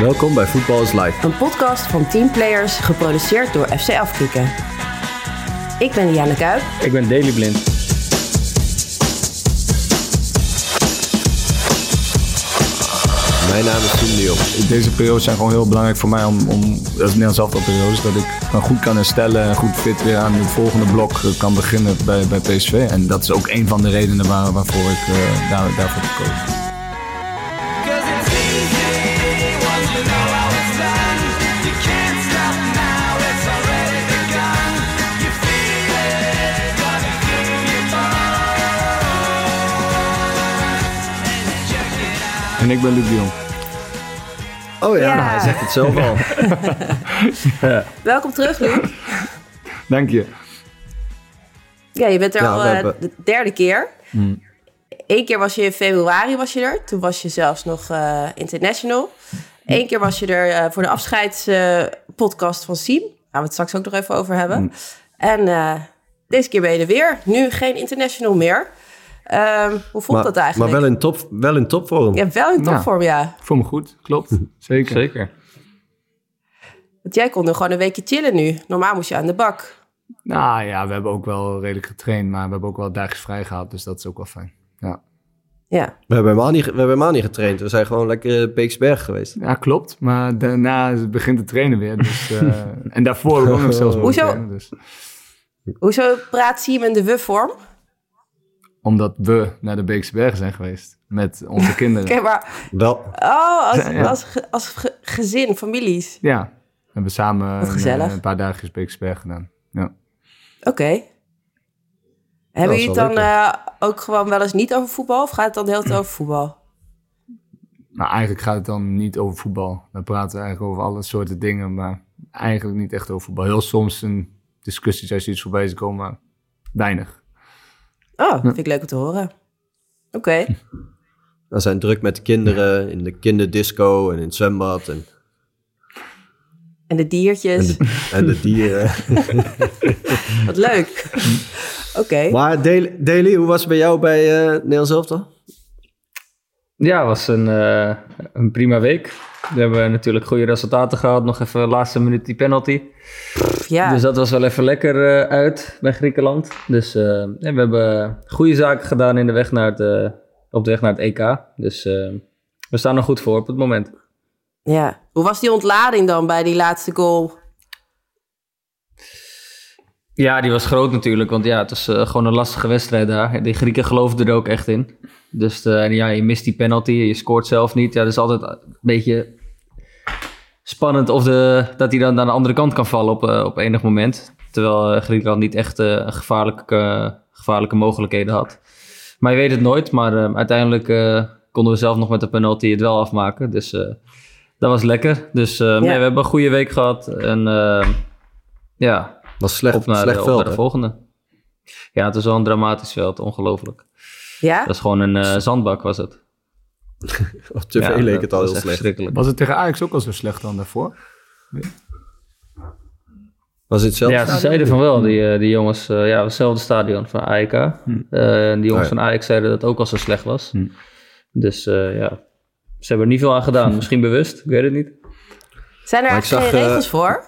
Welkom bij Voetbal is Live. Een podcast van teamplayers geproduceerd door FC Afkikken. Ik ben Diana Kuip. Ik ben Daily Blind. Mijn naam is Tim de Jong. Deze periodes zijn gewoon heel belangrijk voor mij om, om dat is Nederlands elftal periodes, dat ik dan goed kan herstellen en goed fit weer aan het volgende blok eh, kan beginnen bij, bij PSV. En dat is ook een van de redenen waar, waarvoor ik uh, daar, daarvoor gekozen En ik ben Luc de Jong. Oh ja, Ja. hij zegt het zelf al. Welkom terug, Luc. Dank je. Ja, je bent er Ja, al eh, hebben- de derde keer. Eén keer was je in februari was je er. Toen was je zelfs nog eh, international. Eén keer was je er eh, voor de afscheidspodcast van Siem. Daar gaan we het straks ook nog even over hebben. En eh, deze keer ben je er weer. Nu geen international meer. Ehm, hoe voelt Maar, dat maar eigenlijk? wel in, top, wel in topvorm. Ja, wel in topvorm, ja. Voel me goed, klopt. Zeker. Zeker. Want jij kon er gewoon een weekje chillen nu. Normaal moest je aan de bak. Nou ja, we hebben ook wel redelijk getraind, maar we hebben ook wel dagjes vrij gehad, dus dat is ook wel fijn. Ja, Ja. We, hebben helemaal niet, we hebben helemaal niet getraind. We zijn gewoon lekker in Beeksberg geweest. ja klopt. Maar daarna begint het trainen weer. Dus, eh, en daarvoor ook nog zelfs Hoezo? trainen, Dus. Hoezo praat Siem in de we-vorm? Omdat we naar de Beekse Bergen zijn geweest met onze kinderen. Oké, maar... Wel, Oh, als, Ja. als, als ge- gezin, families. Ja, we hebben samen een, eh, een paar dagjes Beekse Bergen gedaan. Ja. Oké. Hebben jullie het dan eh, ook gewoon wel eens niet over voetbal? Of gaat het dan hele tijd over voetbal? Maar eigenlijk gaat het dan niet over voetbal. We praten eigenlijk over alle soorten dingen, maar eigenlijk niet echt over voetbal. Heel soms een discussie als je iets voorbij is komen, maar weinig. Oh, vind ik leuk om te horen. Oké. we zijn druk met de kinderen in de kinderdisco en in het zwembad en, En de en, diertjes. de, en de dieren. Wat leuk. Oké. maar Daily, hoe was het bij jou bij eh Nederlands Elftal? Ja, het was een, eh, een prima week. We hebben natuurlijk goede resultaten gehad. Nog even de laatste minuut die penalty. Ja. Dus dat was wel even lekker eh, uit bij Griekenland. Dus eh, we hebben goede zaken gedaan in de weg naar het, eh, op de weg naar het EK. Dus we staan er goed voor op het moment. ja. Hoe was die ontlading dan bij die laatste goal? Ja, die was groot natuurlijk. Want ja, het was gewoon een lastige wedstrijd daar. Die Grieken geloofden er ook echt in. Dus ja, je mist die penalty. Je scoort zelf niet. Ja, dat is altijd een beetje spannend of de, dat hij dan aan de andere kant kan vallen op, eh, op enig moment. Terwijl eh, Griekenland niet echt eh, gevaarlijke, gevaarlijke mogelijkheden had. Maar je weet het nooit. Maar eh, uiteindelijk eh, konden we zelf nog met de penalty het wel afmaken. Dus eh, dat was lekker. Dus eh, nee, we hebben een goede week gehad. En eh, ja, Was slecht, op naar, slecht de, op veld, naar de volgende. Ja, het is wel een dramatisch veld, ongelooflijk. Ja? Dat is gewoon een zandbak, was het. Op tv Ja, leek het al was heel echt slecht. Was het tegen Ajax ook al zo slecht dan daarvoor? Was het zelf? Ja, ze zeiden van wel, die, eh, die jongens, eh, ja, hetzelfde stadion van AEK. Eh, die jongens Oh ja. van Ajax zeiden dat het ook al zo slecht was. Hm. Dus eh, ja, ze hebben er niet veel aan gedaan. Misschien bewust, ik weet het niet. Zijn er Maar ik eigenlijk geen zag, regels voor?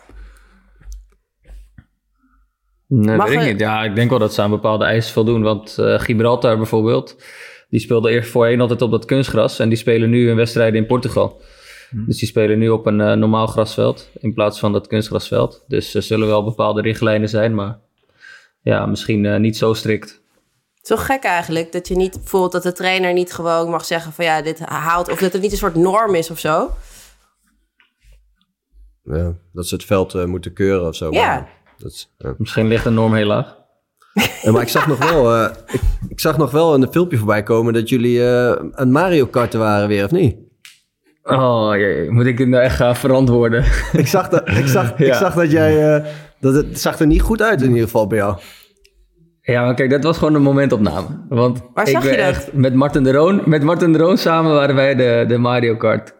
Nee, Mag weet ik er- niet. Ja, ik denk wel dat ze aan bepaalde eisen voldoen. Want eh, Gibraltar bijvoorbeeld, die speelde eerst voorheen altijd op dat kunstgras. En die spelen nu hun wedstrijden in Portugal. Dus die spelen nu op een eh, normaal grasveld in plaats van dat kunstgrasveld. Dus er zullen wel bepaalde richtlijnen zijn, maar ja, misschien eh, niet zo strikt. Zo gek eigenlijk dat je niet bijvoorbeeld dat de trainer niet gewoon mag zeggen van ja, dit haalt. Of dat het niet een soort norm is of zo. Ja, dat ze het veld eh, moeten keuren of zo. Ja. maar Dat is, ja. Misschien ligt de norm heel laag. Ja, maar ik zag nog wel, eh, ik, ik zag nog wel een filmpje voorbij komen dat jullie eh een Mario karten waren weer, of niet? Oh jee, moet ik het nou echt gaan verantwoorden? Ik zag dat, ik zag, ik zag dat jij, eh, dat het zag er niet goed uit in ieder geval bij jou. Ja, maar kijk, dat was gewoon een momentopname. Want Waar ik zag je ben dat? echt met Martin de Roon, met Martin de Roon samen waren wij de, de Mario Kart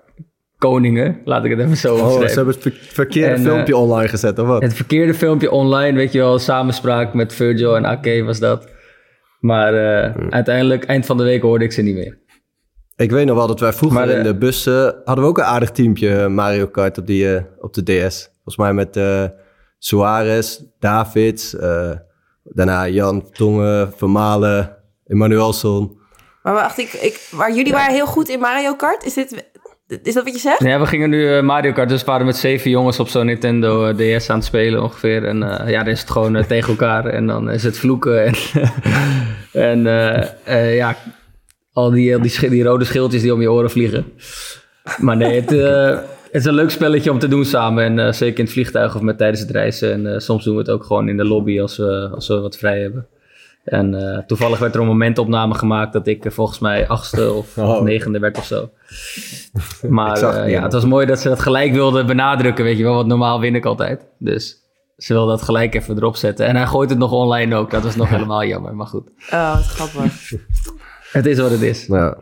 koningen. Laat ik het even zo Oh, omschrijven. ze hebben het ver- verkeerde En, filmpje eh, online gezet, of wat? Het verkeerde filmpje online, weet je wel, samenspraak met Virgil en Ake was dat. Maar eh, uiteindelijk, eind van de week hoorde ik ze niet meer. Ik weet nog wel dat wij vroeger Maar de- in de bus eh, hadden we ook een aardig teampje eh, Mario Kart op, die, eh, op de DS. Volgens mij met eh Suarez, Davids, eh, daarna Jan Tongen, Vermalen, Emmanuelson. Maar wacht, ik, ik, maar jullie waren heel goed in Mario Kart. Is, dit, is dat wat je zegt? Ja, we gingen nu eh, Mario Kart, dus we waren met zeven jongens op zo'n Nintendo eh, DS aan het spelen ongeveer. En eh, ja, dan is het gewoon tegen elkaar en dan is het vloeken. En, en eh, eh, ja, al die, al die, rode schildjes die om je oren vliegen. Maar nee, het, het is een leuk spelletje om te doen samen. En eh, zeker in het vliegtuig of met tijdens het reizen. En soms doen we het ook gewoon in de lobby als we, als we wat vrij hebben. En eh, toevallig werd er een momentopname gemaakt dat ik volgens mij achtste of Oh. negende werd of zo. Maar het eh, ja, het was mooi dat ze dat gelijk wilden benadrukken, weet je wel. Want normaal win ik altijd. Dus ze wilden dat gelijk even erop zetten. En hij gooit het nog online ook. Dat was nog helemaal jammer, maar goed. Oh, wat grappig. Het is wat het is. Nou,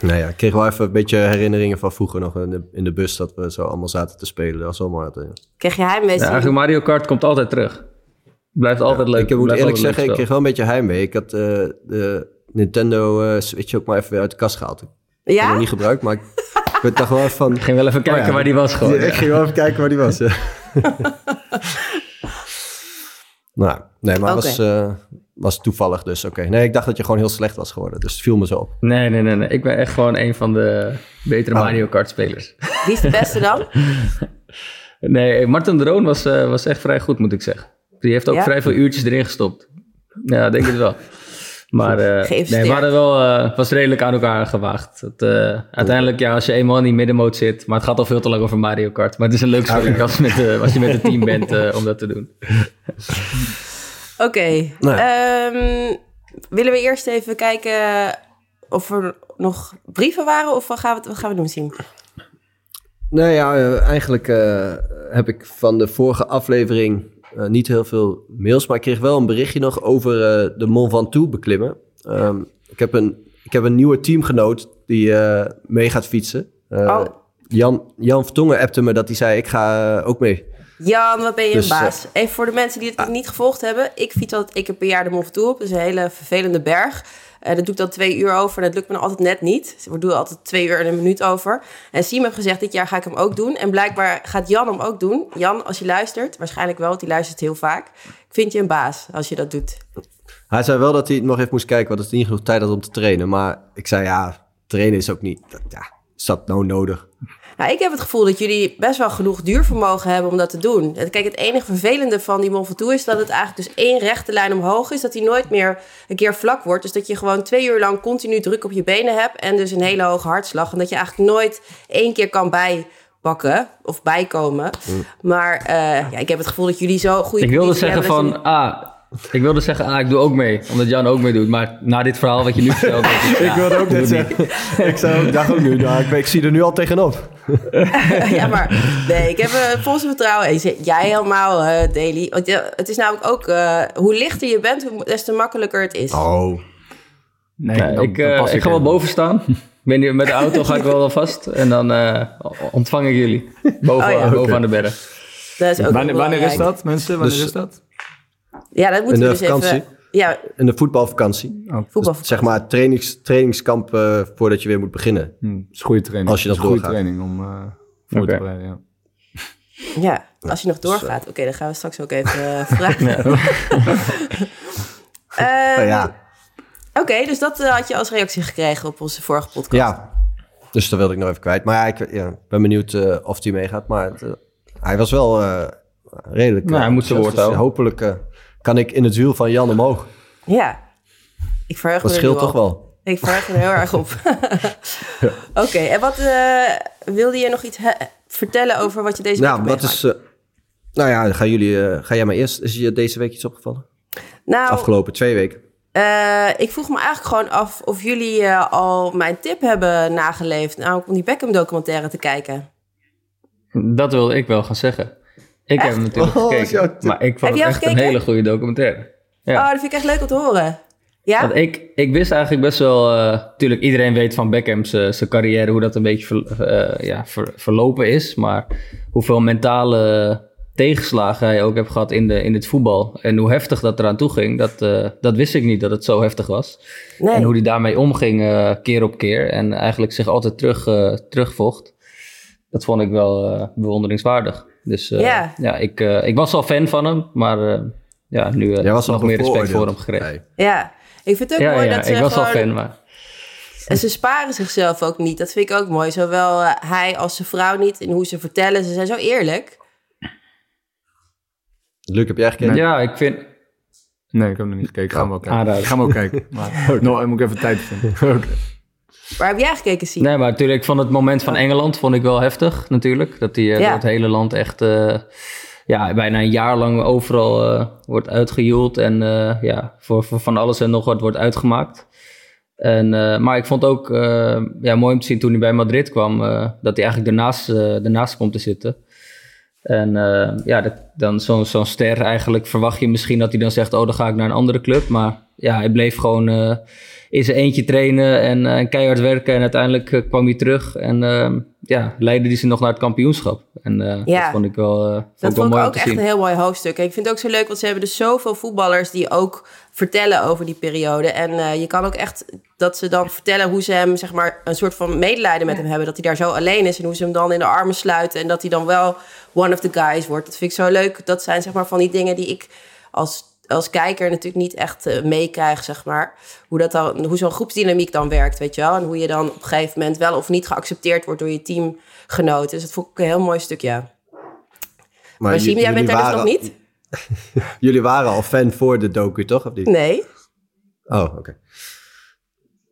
nou ja, ik kreeg wel even een beetje herinneringen van vroeger nog in de, in de bus dat we zo allemaal zaten te spelen. Dat was wel mooi. Kreeg je heimwee? Ja, eigenlijk Mario Kart komt altijd terug. Blijft altijd leuk. ik moet eerlijk zeggen, ik kreeg wel een beetje heimwee. Ik had eh, de Nintendo eh, Switch ook maar even weer uit de kast gehaald. Ik heb hem Ja? nog niet gebruikt, maar ik, ik dacht wel even van... Ik ging wel even kijken Oh ja. waar die was gewoon. ik ging wel even kijken waar die was. ja. nou, nee, maar het was, eh, was toevallig dus. Oké, nee, ik dacht dat je gewoon heel slecht was geworden. Dus het viel me zo op. Nee, nee, nee, nee. Ik ben echt gewoon een van de betere Oh. Mario Kart spelers. Wie is de beste dan? Nee, Martin de Roon was, eh, was echt vrij goed, moet ik zeggen. Die heeft ook Ja? vrij veel uurtjes erin gestopt. Ja, ik denk het wel. Maar eh, nee, we hadden wel, eh, was redelijk aan elkaar gewaagd. Het, eh, uiteindelijk, ja, als je eenmaal in die middenmoot zit, maar het gaat al veel te lang over Mario Kart. Maar het is een leuk spelletje als, met, eh, als je met een team bent eh, om dat te doen. Oké. Nou Ehm, willen we eerst even kijken of er nog brieven waren? Of wat gaan we, wat gaan we doen, Siem? Nou ja, eigenlijk eh, heb ik van de vorige aflevering eh, niet heel veel mails, maar ik kreeg wel een berichtje nog over eh, de Mont Ventoux beklimmen. Ehm, ik, heb een, ik heb een nieuwe teamgenoot die eh, mee gaat fietsen. Oh. Jan, Jan Vertongen appte me dat hij zei, ik ga ook mee. Jan, wat ben je Dus, een baas? Even voor de mensen die het niet gevolgd hebben. Ik fiets altijd één keer per jaar de Mont Ventoux op. Dat is een hele vervelende berg. Eh dat doe ik dan twee uur over. Dat lukt me altijd net niet. We doen altijd twee uur en een minuut over. En Siem heeft gezegd, dit jaar ga ik hem ook doen. En blijkbaar gaat Jan hem ook doen. Jan, als je luistert, waarschijnlijk wel, want die luistert heel vaak. Ik vind je een baas als je dat doet. Hij zei wel dat hij nog even moest kijken, want het niet genoeg tijd had om te trainen. Maar ik zei, ja, trainen is ook niet, dat- ja, is dat nou nodig? Nou, ik heb het gevoel dat jullie best wel genoeg duurvermogen hebben om dat te doen. En Kijk, het enige vervelende van die Mont Ventoux is dat het eigenlijk dus één rechte lijn omhoog is. Dat die nooit meer een keer vlak wordt. Dus dat je gewoon twee uur lang continu druk op je benen hebt. En dus een hele hoge hartslag. En dat je eigenlijk nooit één keer kan bijpakken of bijkomen. Maar eh, ja, ik heb het gevoel dat jullie zo goede Ik wilde zeggen van, ah, ik wilde zeggen, ah, ik doe ook mee. Omdat Jan ook meedoet. Maar na dit verhaal wat je nu vertelt... ik, ja, wilde ook net zeggen, ik zou, dacht ook nu, nou, ik, ik zie er nu al tegenop. ja, maar nee, ik heb uh, volgens vertrouwen. in. Jij helemaal, eh Daily. Want ja, het is namelijk ook, eh, hoe lichter je bent, hoe des te makkelijker het is. Oh, Nee, Nee, dan- ik, dan eh, pas ik ga wel boven staan. Met de auto ga ik wel vast. En dan eh, ontvang ik jullie. Boven, Oh ja. boven Oké. aan de berg. Dat is ook Wanneer, wanneer is dat, mensen? Wanneer Dus- is dat? Ja, dat moeten we de dus even... Ja, in de voetbalvakantie. Oh, voetbal. Dus zeg maar trainings, trainingskamp eh, voordat je weer moet beginnen. hm, dat is goede training. Als je dat is goede doorgaat. training om eh voor te bereiden, ja. Ja, als je nog doorgaat. Oké, dan gaan we straks ook even eh, vragen. Nou ja, Oké, dus dat eh, had je als reactie gekregen op onze vorige podcast. ja, dus dat wilde ik nog even kwijt. Maar ja, ik ja, ben benieuwd eh, of hij meegaat. Maar het, eh, hij was wel eh, redelijk... Nou, hij eh, moet zijn woord houden. Hopelijk eh, kan ik in het wiel van Jan omhoog. Ja. Ik verheug Dat me er scheelt toch wel. Ik verheug me er heel erg op. Oké, en wat eh, wilde je nog iets vertellen over wat je deze week Nou, hebt wat is... eh, nou ja, gaan jullie... eh, ga jij maar eerst. Is je deze week iets opgevallen? Nou, Afgelopen twee weken. eh, ik vroeg me eigenlijk gewoon af of jullie eh, al mijn tip hebben nageleefd. Namelijk om die Beckham documentaire te kijken. Dat wilde ik wel gaan zeggen. Ik heb hem natuurlijk Oh, gekeken. Maar ik vond het echt een hele goede documentaire. Ja. Oh, dat vind ik echt leuk om te horen. Ja? Want ik, ik wist eigenlijk best wel... eh, Natuurlijk, iedereen weet van Beckham zijn zijn carrière... hoe dat een beetje ver- eh, ja, ver- verlopen is. Maar hoeveel mentale tegenslagen hij ook heeft gehad in, de, in het voetbal. En hoe heftig dat eraan toe ging, dat, eh, dat wist ik niet dat het zo heftig was. Nee. En hoe hij daarmee omging eh, keer op keer. En eigenlijk zich altijd terug, eh, terugvocht. Dat vond ik wel eh, bewonderingswaardig. Dus eh, Ja. ja, ik, eh, ik was al fan van hem. Maar eh, ja, nu eh, Jij was nog meer respect voor hem gekregen. Nee. Ja, ik vind het ook Ja, mooi ja, dat ze ik was al fan, maar... En ze sparen zichzelf ook niet. Dat vind ik ook mooi. Zowel hij als zijn vrouw niet. En hoe ze vertellen. Ze zijn zo eerlijk. Luc, heb jij gekeken? Ja, ik vind... Nee, ik heb nog niet gekeken. Gaan we wel kijken. Gaan we wel kijken. Maar nog, moet ik even tijd vinden. Waar heb jij gekeken, Sien? Nee, maar natuurlijk, vond het moment van Engeland vond ik wel heftig, natuurlijk. Dat die eh, Ja. door het hele land echt eh, ja, bijna een jaar lang overal eh, wordt uitgejoeld. En ja, voor, voor van alles en nog wat wordt uitgemaakt. En, maar ik vond ook ja, mooi om te zien toen hij bij Madrid kwam, dat hij eigenlijk ernaast, ernaast komt te zitten. En ja, dat, dan zo'n zo'n ster eigenlijk verwacht je misschien dat hij dan zegt, oh dan ga ik naar een andere club. Maar ja, hij bleef gewoon in zijn eentje trainen en, eh, en keihard werken. En uiteindelijk eh, kwam hij terug en eh, ja, leidde hij ze nog naar het kampioenschap. En eh, Ja. dat vond ik wel, vond Dat ik wel vond ik mooi ook echt zien. een heel mooi hoofdstuk. En ik vind het ook zo leuk, want ze hebben dus zoveel voetballers die ook vertellen over die periode. En je kan ook echt dat ze dan vertellen hoe ze hem, zeg maar, een soort van medelijden met hem hebben. Dat hij daar zo alleen is en hoe ze hem dan in de armen sluiten. En dat hij dan wel one of the guys wordt. Dat vind ik zo leuk. Dat zijn zeg maar van die dingen die ik als, als kijker natuurlijk niet echt eh, meekrijg, zeg maar. Hoe, dat dan, hoe zo'n groepsdynamiek dan werkt, weet je wel. En hoe je dan op een gegeven moment wel of niet geaccepteerd wordt door je teamgenoten. Dus dat vond ik een heel mooi stuk, ja. Maar Siem, j- jij bent daar dus nog niet? Jullie waren al fan voor de docu, toch? Of niet? Nee. Oh, oké.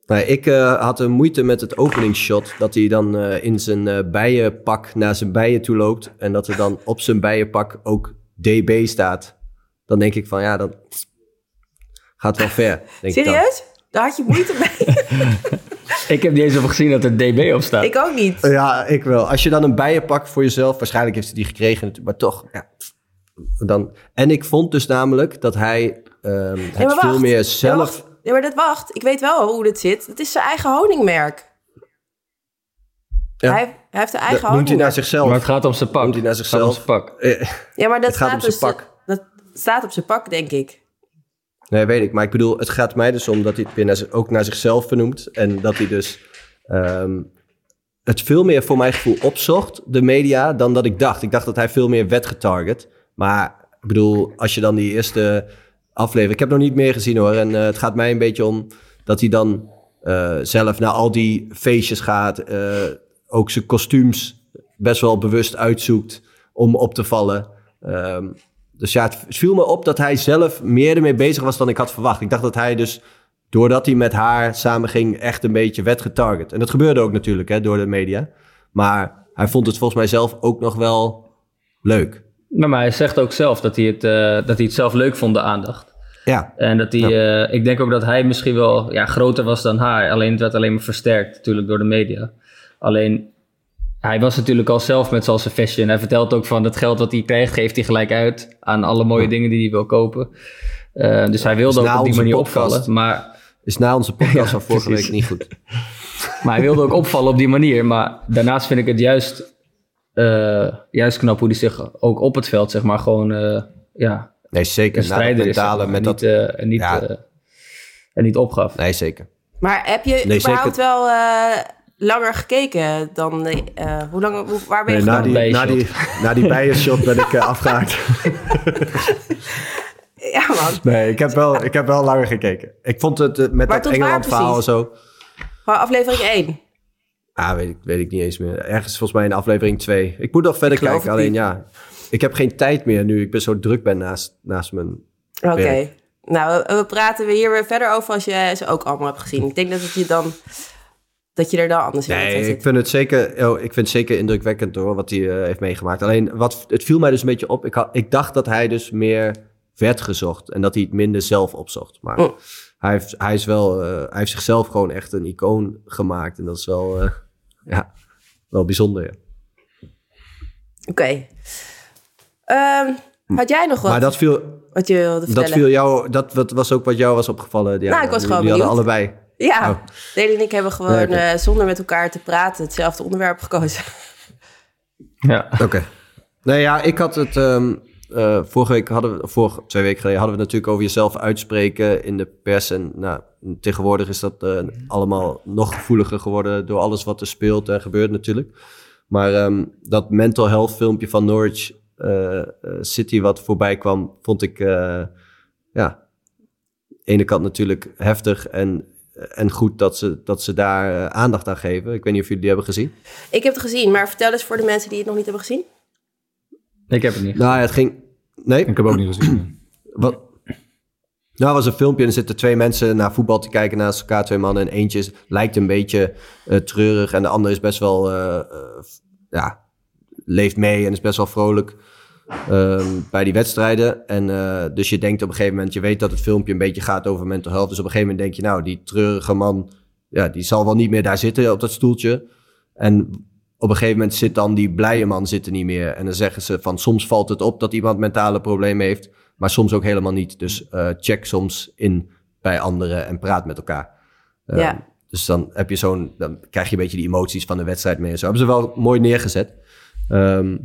Nee, ik eh, had een moeite met het openingsshot. Dat hij dan eh, in zijn bijenpak naar zijn bijen toe loopt. En dat er dan op zijn bijenpak ook DB staat. Dan denk ik van ja, dat gaat wel ver. Denk ik dan. Serieus? Daar had je moeite mee? Ik heb niet eens op gezien dat er DB op staat. ik ook niet. Ja, ik wel. Als je dan een bijenpak voor jezelf, waarschijnlijk heeft hij die gekregen, natuurlijk, maar toch. Ja, dan. En ik vond dus namelijk dat hij ehm, het veel meer zelf. wacht. Ja, maar dat wacht. Ik weet wel hoe dit zit. Het is zijn eigen honingmerk. Ja. Hij, hij heeft een eigen Dat noemt hij naar honingmerk. zichzelf. Maar het gaat om zijn pak. Noemt hij naar Het gaat om zichzelf. zijn pak. Eh, Ja, maar dat Het gaat staat om dus... zijn pak. Staat op zijn pak, denk ik. Nee, weet ik. Maar ik bedoel, het gaat mij dus om dat hij het ook naar zichzelf vernoemt. En dat hij dus ehm, het veel meer voor mijn gevoel opzocht, de media, dan dat ik dacht. Ik dacht dat hij veel meer werd getarget. Maar ik bedoel, als je dan die eerste aflevering... Ik heb nog niet meer gezien hoor. En eh, het gaat mij een beetje om dat hij dan eh, zelf naar al die feestjes gaat. eh, ook zijn kostuums best wel bewust uitzoekt om op te vallen. Ehm, dus ja, het viel me op dat hij zelf meer ermee bezig was dan ik had verwacht. Ik dacht dat hij dus, doordat hij met haar samen ging, echt een beetje werd getarget. En dat gebeurde ook natuurlijk hè, door de media. Maar hij vond het volgens mij zelf ook nog wel leuk. Maar, maar hij zegt ook zelf dat hij, het, eh, dat hij het zelf leuk vond, de aandacht. Ja, En dat hij, eh, ik denk ook dat hij misschien wel ja, groter was dan haar. Alleen het werd alleen maar versterkt natuurlijk door de media. Alleen, hij was natuurlijk al zelf met zoals zijn fashion. Hij vertelt ook van het geld wat hij krijgt, geeft hij gelijk uit aan alle mooie dingen die hij wil kopen. Eh, dus hij wilde ook op die manier podcast- opvallen. Maar, is na onze podcast Ja, van vorige precies. week niet goed. maar hij wilde ook opvallen op die manier. Maar daarnaast vind ik het juist, eh, juist knap hoe hij zich ook op het veld, zeg maar, gewoon eh, ja, Nee, zeker. strijder is. zeg maar, met en, dat... niet, eh, en, niet, Ja. eh, en niet opgaf. Nee, zeker. Maar heb je Nee, überhaupt zeker. wel eh, langer gekeken dan... eh, hoe lang, hoe- waar ben je Nee, na, die, na, die, na die bijenshot ben ik eh, afgehaakt. Ja, man. Nee, ik heb wel, ik heb wel langer gekeken. Ik vond het eh, met Maar dat tot waar Engeland verhaal en zo... Gewoon aflevering 1. Ah, weet ik, weet ik niet eens meer. Ergens volgens mij in aflevering 2. Ik moet nog verder kijken. Alleen ja, ik heb geen tijd meer nu ik ben zo druk ben naast, naast mijn... Oké. Nou, we, we praten weer hier weer verder over als je ze ook allemaal hebt gezien. Ik denk dat het je dan... Dat je er dan anders in Nee, zit. ik vind het zeker, oh, ik vind het zeker indrukwekkend hoor, wat hij eh, heeft meegemaakt. Alleen, wat, het viel mij dus een beetje op. Ik, had, ik dacht dat hij dus meer werd gezocht en dat hij het minder zelf opzocht. Maar Oh. hij, heeft, hij, is wel, eh, hij heeft zichzelf gewoon echt een icoon gemaakt. En dat is wel, eh, ja, wel bijzonder. Ja. Oké. Ehm, had jij nog wat, Maar dat viel, wat je wilde vertellen? dat viel jou, dat was ook wat jou was opgevallen. Ja, Nou, ik was jullie gewoon hadden benieuwd. allebei. Ja, Oh. Deli en ik hebben gewoon Nee, eh, zonder met elkaar te praten hetzelfde onderwerp gekozen. Ja. Oké. Nee, ja, ik had het... ehm, eh, vorige week hadden we... Vorige, twee weken geleden hadden we het natuurlijk over jezelf uitspreken in de pers. En nou, tegenwoordig is dat eh, allemaal nog gevoeliger geworden... door alles wat er speelt en gebeurt natuurlijk. Maar ehm, dat mental health filmpje van Norwich eh, eh, City wat voorbij kwam... vond ik, eh, ja... aan de ene kant natuurlijk heftig en, en goed dat ze, dat ze daar eh, aandacht aan geven. Ik weet niet of jullie die hebben gezien. Ik heb het gezien, maar vertel eens voor de mensen die het nog niet hebben gezien. Ik heb het niet. Nou, ja, het ging... Nee? Ik heb ook niet gezien. Wat? Nou, was een filmpje en er zitten twee mensen naar voetbal te kijken naast elkaar, twee mannen. En eentje is- lijkt een beetje eh, treurig en de ander is best wel, eh, ja, leeft mee en is best wel vrolijk ehm, bij die wedstrijden. En eh, dus je denkt op een gegeven moment, je weet dat het filmpje een beetje gaat over mental health. Dus op een gegeven moment denk je, nou, die treurige man, ja, die zal wel niet meer daar zitten op dat stoeltje. En op een gegeven moment zit dan die blije man zit er niet meer. En dan zeggen ze van soms valt het op dat iemand mentale problemen heeft, maar soms ook helemaal niet. Dus eh, check soms in bij anderen en praat met elkaar. Eh, Ja. Dus dan heb je zo'n, dan krijg je een beetje die emoties van de wedstrijd mee. en Zo hebben ze wel mooi neergezet. Ehm,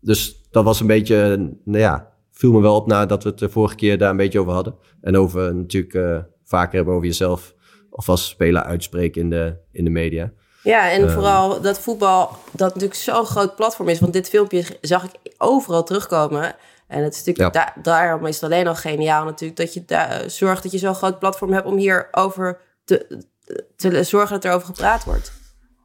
dus dat was een beetje, nou ja, viel me wel op nadat we het de vorige keer daar een beetje over hadden. En over natuurlijk eh, vaker hebben over jezelf of als speler uitspreken in de, in de media. Ja, en Ehm. vooral dat voetbal, dat natuurlijk zo'n groot platform is. Want dit filmpje zag ik overal terugkomen. En het is natuurlijk, Ja. da- daarom is het alleen al geniaal natuurlijk... dat je da- zorgt dat je zo'n groot platform hebt om hierover te, te zorgen dat er over gepraat wordt.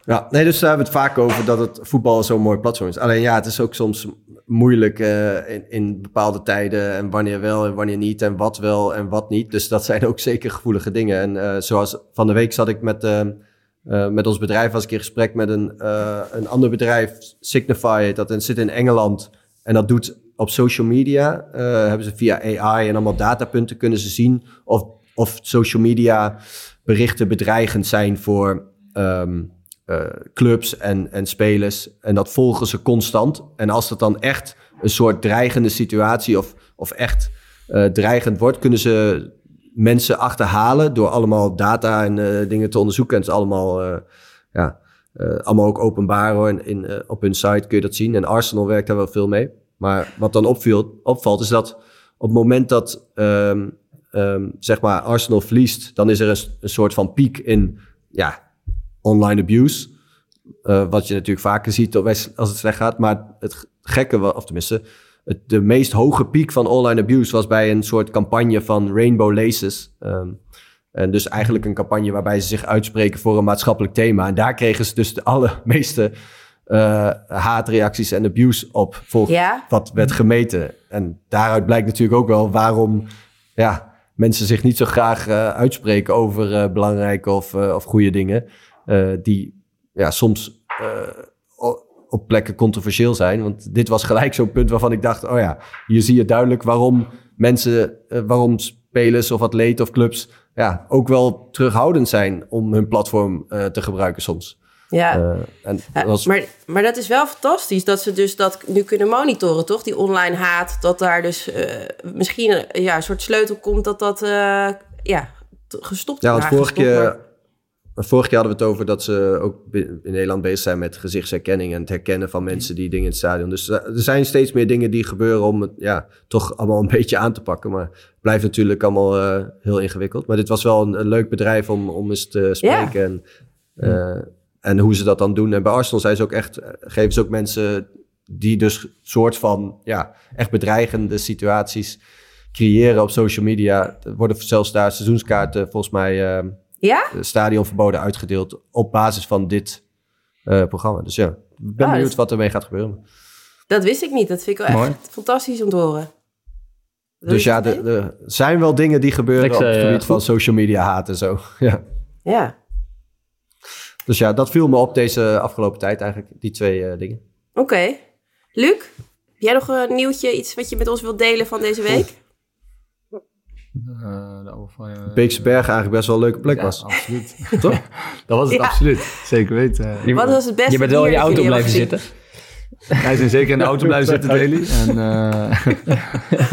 Ja, nee, dus daar hebben we het vaak over dat het voetbal zo'n mooi platform is. Alleen ja, het is ook soms moeilijk eh, in, bepaalde tijden en wanneer wel en wanneer niet en wat wel en wat niet. Dus dat zijn ook zeker gevoelige dingen. En eh, zoals van de week zat ik met, eh, eh, met ons bedrijf, was ik in gesprek met een, een ander bedrijf, Signify, dat zit in Engeland. En dat doet op social media, hebben ze via AI en allemaal datapunten kunnen ze zien of, of social media berichten bedreigend zijn voor ehm, eh, clubs en, en spelers. En dat volgen ze constant. En als dat dan echt een soort dreigende situatie of, of echt eh, dreigend wordt, kunnen ze mensen achterhalen door allemaal data en eh, dingen te onderzoeken. En het is allemaal, ja, allemaal ook openbaar hoor. In, in, op hun site kun je dat zien. En Arsenal werkt daar wel veel mee. Maar wat dan opviel, opvalt is dat op het moment dat ehm, ehm, zeg maar Arsenal verliest, dan is er een, een soort van piek in ja, online abuse. Eh, wat je natuurlijk vaker ziet als het slecht gaat. Maar het gekke, of tenminste, het, de meest hoge piek van online abuse was bij een soort campagne van Rainbow Laces. Ehm, en dus eigenlijk een campagne waarbij ze zich uitspreken voor een maatschappelijk thema. En daar kregen ze dus de allermeeste eh haatreacties en abuse op, volgens Ja? wat werd gemeten. En daaruit blijkt natuurlijk ook wel waarom ja, mensen zich niet zo graag eh, uitspreken over belangrijke of, of goede dingen. Eh, die ja, soms eh, op plekken controversieel zijn. Want dit was gelijk zo'n punt waarvan ik dacht: oh ja, hier zie je duidelijk waarom mensen, eh, waarom spelers of atleten of clubs ja, ook wel terughoudend zijn om hun platform te gebruiken soms. Ja. En Ja, was, maar, maar dat is wel fantastisch dat ze dus dat nu kunnen monitoren, toch? Die online haat, dat daar dus misschien een, ja, een soort sleutel komt dat dat ja, gestopt Ja, want vorige keer, maar- vorige keer hadden we het over dat ze ook in Nederland bezig zijn met gezichtsherkenning en het herkennen van mensen die dingen in het stadion. Dus eh, er zijn steeds meer dingen die gebeuren om het ja, toch allemaal een beetje aan te pakken. Maar het blijft natuurlijk allemaal eh, heel ingewikkeld. Maar dit was wel een, een leuk bedrijf om, om eens te spreken. En, eh, en hoe ze dat dan doen. En bij Arsenal zijn ze ook echt, geven ze ook mensen die dus soort van ja, echt bedreigende situaties creëren op social media. Er worden zelfs daar seizoenskaarten volgens mij Ja? stadionverboden uitgedeeld op basis van dit eh, programma. Dus ja, ik ben Ah, benieuwd dus- wat ermee gaat gebeuren. Dat wist ik niet. Dat vind ik wel Mooi. echt fantastisch om te horen. Dat dus ja, er zijn wel dingen die gebeuren Ik op zei, het eh, gebied van social media haat en zo. Ja. Ja, Dus ja, dat viel me op deze afgelopen tijd eigenlijk, die twee eh, dingen. oké. Luc, heb jij nog een nieuwtje, iets wat je met ons wilt delen van deze week? Eh, de oude van, eh, Beekse Berg eigenlijk best wel een leuke plek ja, was. absoluut. Toch? Dat was het Ja. absoluut. Zeker weten. Je- Wat was het beste Je bent wel in je auto blijven zitten. Hij is zeker in de auto blijven zitten, Daily. En, uh,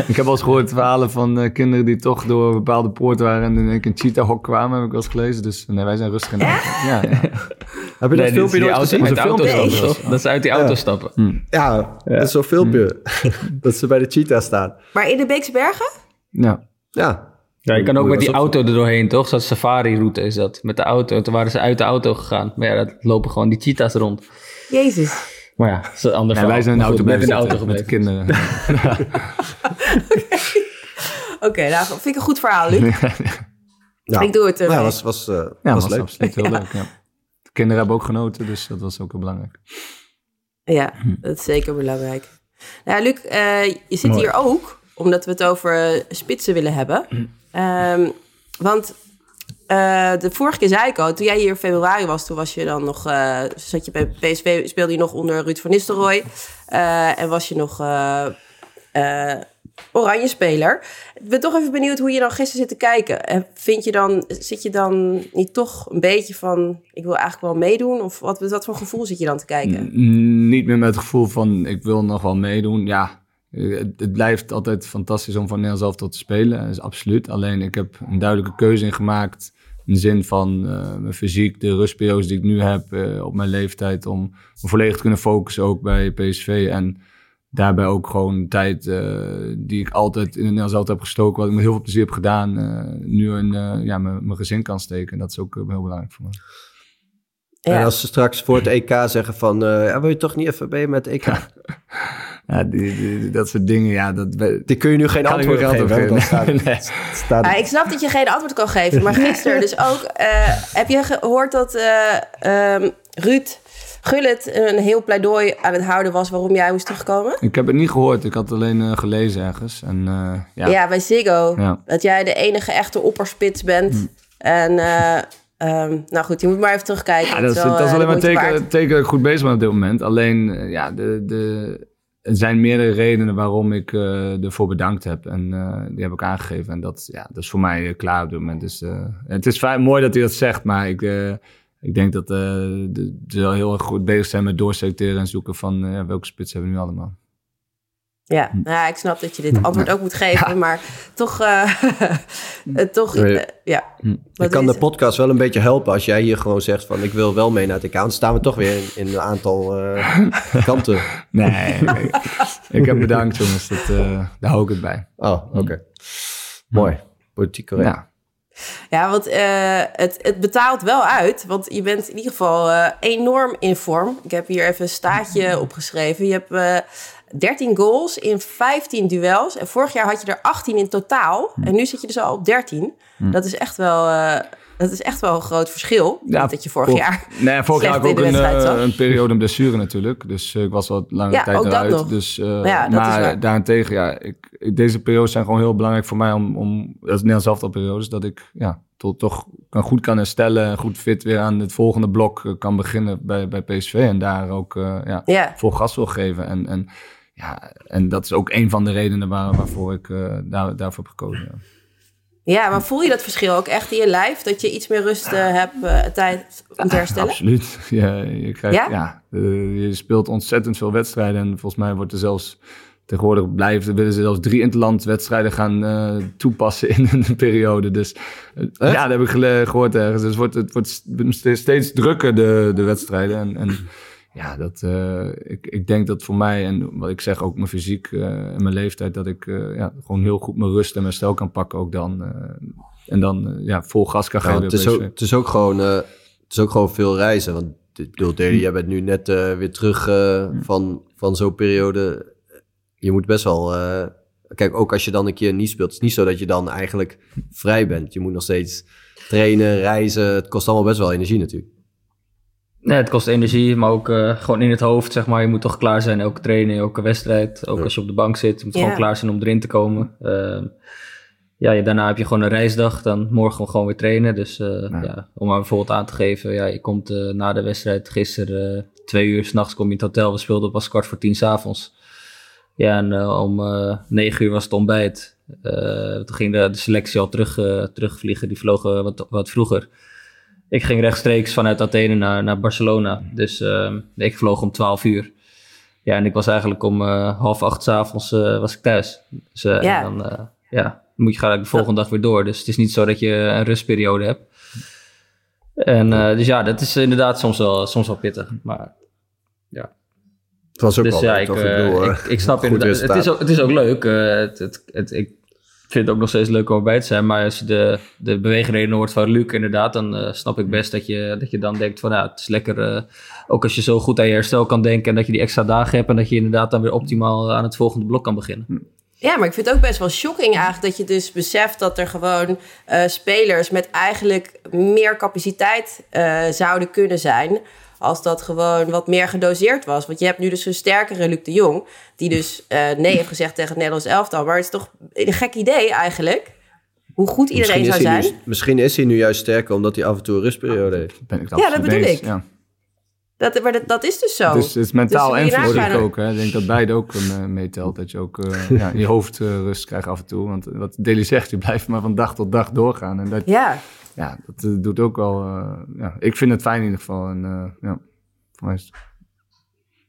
ik heb wel eens gehoord verhalen van uh, kinderen die toch door bepaalde poorten waren en in een cheetah-hok kwamen, heb ik wel eens gelezen. Dus nee, wij zijn rustig in de auto. Ja, ja. Heb je dat filmpje nooit gezien? Uit de auto stappen, Dat ze uit die auto stappen. Hm. Ja, dat is zo'n filmpje. dat ze bij de cheetah staan. Maar in de Beekse Bergen? Ja. Ja. Ja, je kan ook met die auto er doorheen, toch? Zo'n safari-route is dat. Met de auto. Toen waren ze uit de auto gegaan. Maar ja, dat lopen gewoon die cheetahs rond. Jezus. Maar ja, dat is een ander ja, Wij zijn in de auto blijven met de kinderen. Oké, okay, nou vind ik een goed verhaal, Luc. ja. Ik doe het ermee. Ja, was, was, uh, ja, was, was leuk. absoluut heel leuk, ja. De kinderen hebben ook genoten, dus dat was ook heel belangrijk. Ja, dat is zeker belangrijk. Nou, Luc, uh, je zit Mooi. hier ook omdat we het over spitsen willen hebben. Um, want uh, de vorige keer zei ik al, toen jij hier in februari was, toen was je dan nog, uh, zat je bij PSV, speelde je nog onder Ruud van Nistelrooy. Uh, en was je nog oranje speler. Ik ben toch even benieuwd hoe je dan gisteren zit te kijken. Vind je dan, zit je dan niet toch een beetje van, ik wil eigenlijk wel meedoen? Of wat, wat voor gevoel zit je dan te kijken? N niet meer met het gevoel van, ik wil nog wel meedoen. Ja, het, blijft altijd fantastisch om van Nederland zelf tot te spelen. Dat is absoluut. Alleen ik heb een duidelijke keuze in gemaakt. In de zin van uh, mijn fysiek, de rustperiodes die ik nu heb uh, op mijn leeftijd. Om me volledig te kunnen focussen ook bij PSV. En daarbij ook gewoon tijd uh, die ik altijd in het Nederlands zelf heb gestoken. Wat ik met heel veel plezier heb gedaan. nu in ja, mijn gezin kan steken. En dat is ook heel belangrijk voor me. Ja. En als ze straks voor het EK zeggen van... ja, wil je toch niet even bij met het EK? Ja, die, die, dat soort dingen, ja. Dat, die kun je nu geen antwoord geven. geven. Staat, nee. staat... Ja, ik snap dat je geen antwoord kan geven. Maar gisteren dus ook... Uh, heb je gehoord dat uh, um, Ruud Gullit een heel pleidooi aan het houden was... waarom jij moest terugkomen? Ik heb het niet gehoord. Ik had het alleen uh, gelezen ergens. En, ja. ja, bij Ziggo. Ja. Dat jij de enige echte opperspits bent. Hm. En... Um, nou goed, je moet maar even terugkijken. Ja, dat, is, dat is alleen maar teken, teken dat ik goed bezig ben op dit moment. Alleen, ja, de, de, er zijn meerdere redenen waarom ik uh, ervoor bedankt heb. En uh, die heb ik aangegeven. En dat, ja, dat is voor mij uh, klaar op dit moment. Dus, het is fijn, mooi dat hij dat zegt, maar ik, ik denk dat ze heel erg goed bezig zijn met doorselecteren en zoeken van welke spits hebben we nu allemaal. Ja, nou ja, ik snap dat je dit antwoord ook moet geven, ja. maar toch, uh, toch uh, ja. Ik kan de podcast wel een beetje helpen als jij hier gewoon zegt van ik wil wel mee naar het EK. Dan staan we toch weer in, in een aantal uh, kanten. Nee, ik heb bedankt jongens, dat, daar hou ik het bij. Oh, oké. Okay. Mooi, politiek correct. Ja. Ja, want het, het betaalt wel uit. Want je bent in ieder geval enorm in vorm. Ik heb hier even een staatje opgeschreven. Je hebt 13 goals in 15 duels. En vorig jaar had je er 18 in totaal. En nu zit je dus al op 13. Dat is echt wel... Uh, dat is echt wel een groot verschil. Ja, dat je vorig jaar. Nee, vorig jaar had ik ook een, uh, een periode een blessure natuurlijk. Dus uh, ik was wat lange ja, tijd eruit. Nog. Dus, ja, maar daarentegen, ja, ik, deze periodes zijn gewoon heel belangrijk voor mij om. om dat is Nederlands elftal periodes. Dat ik ja, tot, toch kan, goed kan herstellen. En goed fit weer aan het volgende blok kan beginnen bij, bij PSV. En daar ook ja, ja. vol gas wil geven. En, en ja, en dat is ook een van de redenen waar, waarvoor ik uh, daar, daarvoor heb gekozen. Ja. maar voel je dat verschil ook echt in je lijf? Dat je iets meer rust uh, hebt, uh, tijd om te herstellen? absoluut. Ja, je, krijgt, ja? ja je speelt ontzettend veel wedstrijden. En volgens mij wordt er zelfs tegenwoordig blijven, willen ze zelfs drie interlandwedstrijden gaan uh, toepassen in een periode. Dus uh, ja, dat heb ik gehoord ergens. Dus het wordt, het wordt steeds drukker, de, de wedstrijden. En, en ja, dat, uh, ik, ik denk dat voor mij en wat ik zeg ook mijn fysiek uh, en mijn leeftijd, dat ik uh, ja, gewoon heel goed mijn rust en mijn stijl kan pakken ook dan. en dan ja, vol gas kan geven. het, is ook, het, is ook gewoon, het is ook gewoon veel reizen. Want ik bedoel, Deli, jij bent nu net weer terug van, van zo'n periode. Je moet best wel... kijk, ook als je dan een keer niet speelt, het is niet zo dat je dan eigenlijk vrij bent. Je moet nog steeds trainen, reizen. Het kost allemaal best wel energie natuurlijk. Nee, het kost energie, maar ook uh, gewoon in het hoofd, zeg maar. Je moet toch klaar zijn, elke training, elke wedstrijd. Ook ja. als je op de bank zit, je moet ja. gewoon klaar zijn om erin te komen. Uh, ja, daarna heb je gewoon een reisdag, dan morgen gewoon weer trainen. Dus uh, ja. ja. om maar bijvoorbeeld aan te geven, ja, je komt na de wedstrijd gisteren twee uur s'nachts kom je in het hotel. We speelden pas kwart voor tien s'avonds. Ja, en om negen uur was het ontbijt. toen ging de, de selectie al terug, terugvliegen, die vlogen wat, wat vroeger. Ik ging rechtstreeks vanuit Athene naar, naar Barcelona. Dus uh, ik vloog om 12 uur. Ja, en ik was eigenlijk om eh, half acht 's avonds eh, was ik thuis. Dus eh, Ja. en dan, eh, ja, moet je gelijk de volgende dag weer door. Dus het is niet zo dat je een rustperiode hebt. En eh, dus ja, dat is inderdaad soms wel, soms wel pittig. Maar Het was ook dus wel ja, leuk, ik, ik, ik snap inderdaad. Het is, ook, het is ook leuk. eh, het, het, het- ik vind het ook nog steeds leuk om erbij te zijn. Maar als je de, de beweegredenen hoort van Luc, inderdaad, dan eh, snap ik best dat je, dat je dan denkt van ja, het is lekker. eh, ook als je zo goed aan je herstel kan denken en dat je die extra dagen hebt en dat je inderdaad dan weer optimaal aan het volgende blok kan beginnen. Ja, maar ik vind het ook best wel shocking eigenlijk dat je dus beseft dat er gewoon eh, spelers met eigenlijk meer capaciteit eh, zouden kunnen zijn. Als dat gewoon wat meer gedoseerd was. Want je hebt nu dus een sterkere Luc de Jong. Die dus eh, nee heeft gezegd tegen het Nederlands elftal. Maar het is toch een gek idee eigenlijk. Hoe goed iedereen misschien, zou zijn. nu, misschien is hij nu juist sterker omdat hij af en toe een rustperiode heeft. Ben ik Ja, dat bedoel ik. Ja. Dat, maar dat, dat is dus zo. Dus het is mentaal Dus en fysiek ook. Hè. Ik denk dat beide ook eh, meetelt. Dat je ook ja, je hoofd rust krijgt af en toe. Want wat Deli zegt, je blijft maar van dag tot dag doorgaan. En dat, Ja, ja, dat eh, doet ook wel... eh, ja, ik vind het fijn in ieder geval. En, eh, ja, voor mij is het-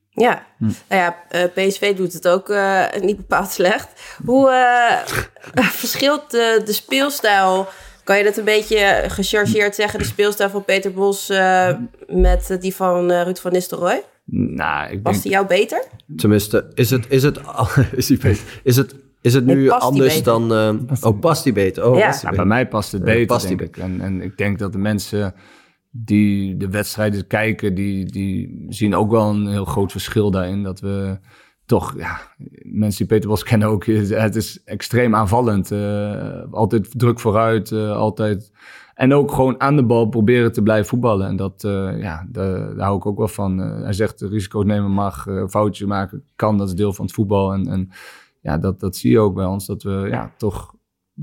ja. Hm. Nou ja, eh, PSV doet het ook eh, niet bepaald slecht. Hoe eh, verschilt de, de speelstijl? Kan je dat een beetje gechargeerd zeggen? De speelstijl van Peter Bos eh, met die van eh, Ruud van Nistelrooy? Nou, ik denk... Past die jou beter? Tenminste, is het, is het, is hij beter? Is het, is het nu anders dan... eh, oh, past die beter? Oh, Ja. past die Ja, bij mij past het Eh, beter, past denk ik. En, en ik denk dat de mensen die de wedstrijden kijken, die, die zien ook wel een heel groot verschil daarin. Dat we toch, ja, mensen die Peter Bos kennen ook, het is extreem aanvallend. Eh, altijd druk vooruit, eh, altijd... En ook gewoon aan de bal proberen te blijven voetballen. En dat, eh, ja, daar, daar hou ik ook wel van. Eh, hij zegt, risico's nemen mag, eh foutjes maken kan, dat is deel van het voetbal. En, en ja, dat, dat zie je ook bij ons, dat we ja, toch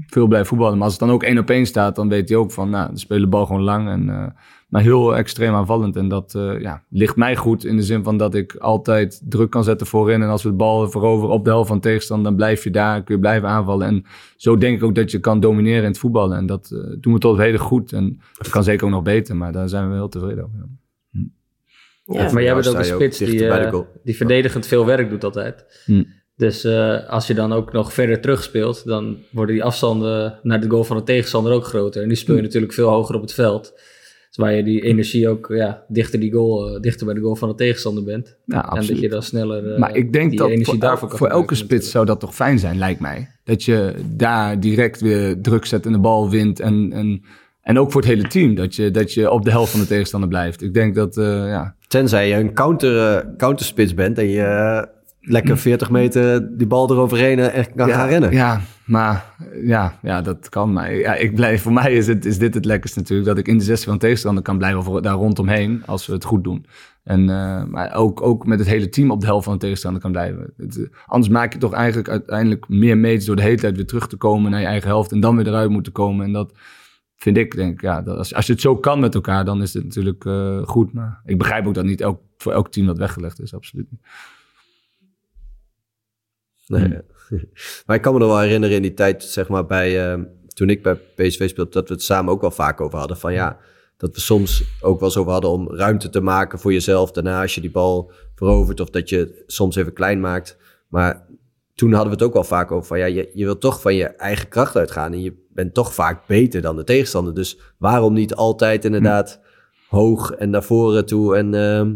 veel blijven voetballen. Maar als het dan ook één op één staat, dan weet hij ook van, nou, de spelen de bal gewoon lang. En, eh, maar heel extreem aanvallend. En dat eh, ja, ligt mij goed in de zin van dat ik altijd druk kan zetten voorin. En als we de bal veroveren op de helft van tegenstander, dan blijf je daar, kun je blijven aanvallen. En zo denk ik ook dat je kan domineren in het voetballen. En dat eh, doen we tot hele goed. En dat kan zeker ook nog beter, maar daar zijn we heel tevreden over. ja. Ja. Maar jij bent ook een spits die, eh, die verdedigend veel werk doet altijd. Hm. Dus eh, als je dan ook nog verder terugspeelt, dan worden die afstanden naar de goal van de tegenstander ook groter. En nu speel je Hm. natuurlijk veel hoger op het veld. Dus waar je die energie ook ja, dichter, die goal, eh, dichter bij de goal van de tegenstander bent. Ja, En dat je dan sneller eh, Maar ik denk die dat energie voor, daarvoor kan voor elke spits zou dat toch fijn zijn, lijkt mij. Dat je daar direct weer druk zet en de bal wint. En, en, en ook voor het hele team, dat je, dat je op de helft van de tegenstander blijft. Ik denk dat, eh, ja, Tenzij je een counter, counterspits bent en je lekker 40 meter die bal eroverheen en echt kan ja, gaan rennen. Ja, maar ja, ja, dat kan. Maar ja, ik blijf, voor mij is, het, is dit het lekkerst natuurlijk. Dat ik in de 16 van de tegenstander kan blijven of daar rondomheen als we het goed doen. En, eh, maar ook, ook met het hele team op de helft van de tegenstander kan blijven. Het, eh, anders maak je toch eigenlijk uiteindelijk meer meters door de hele tijd weer terug te komen naar je eigen helft. En dan weer eruit moeten komen. En dat vind ik, denk ik, ja, dat als, als je het zo kan met elkaar, dan is het natuurlijk eh, goed. Maar ik begrijp ook dat niet elk, voor elk team dat weggelegd is, absoluut niet. Nee. maar ik kan me nog wel herinneren in die tijd, zeg maar, bij, eh, toen ik bij PSV speelde, dat we het samen ook wel vaak over hadden. Van ja, dat we soms ook wel over hadden om ruimte te maken voor jezelf. Daarna als je die bal verovert of dat je het soms even klein maakt. Maar toen hadden we het ook wel vaak over van ja, je, je wilt toch van je eigen kracht uitgaan. En je bent toch vaak beter dan de tegenstander. Dus waarom niet altijd inderdaad hoog en naar voren toe en, ehm,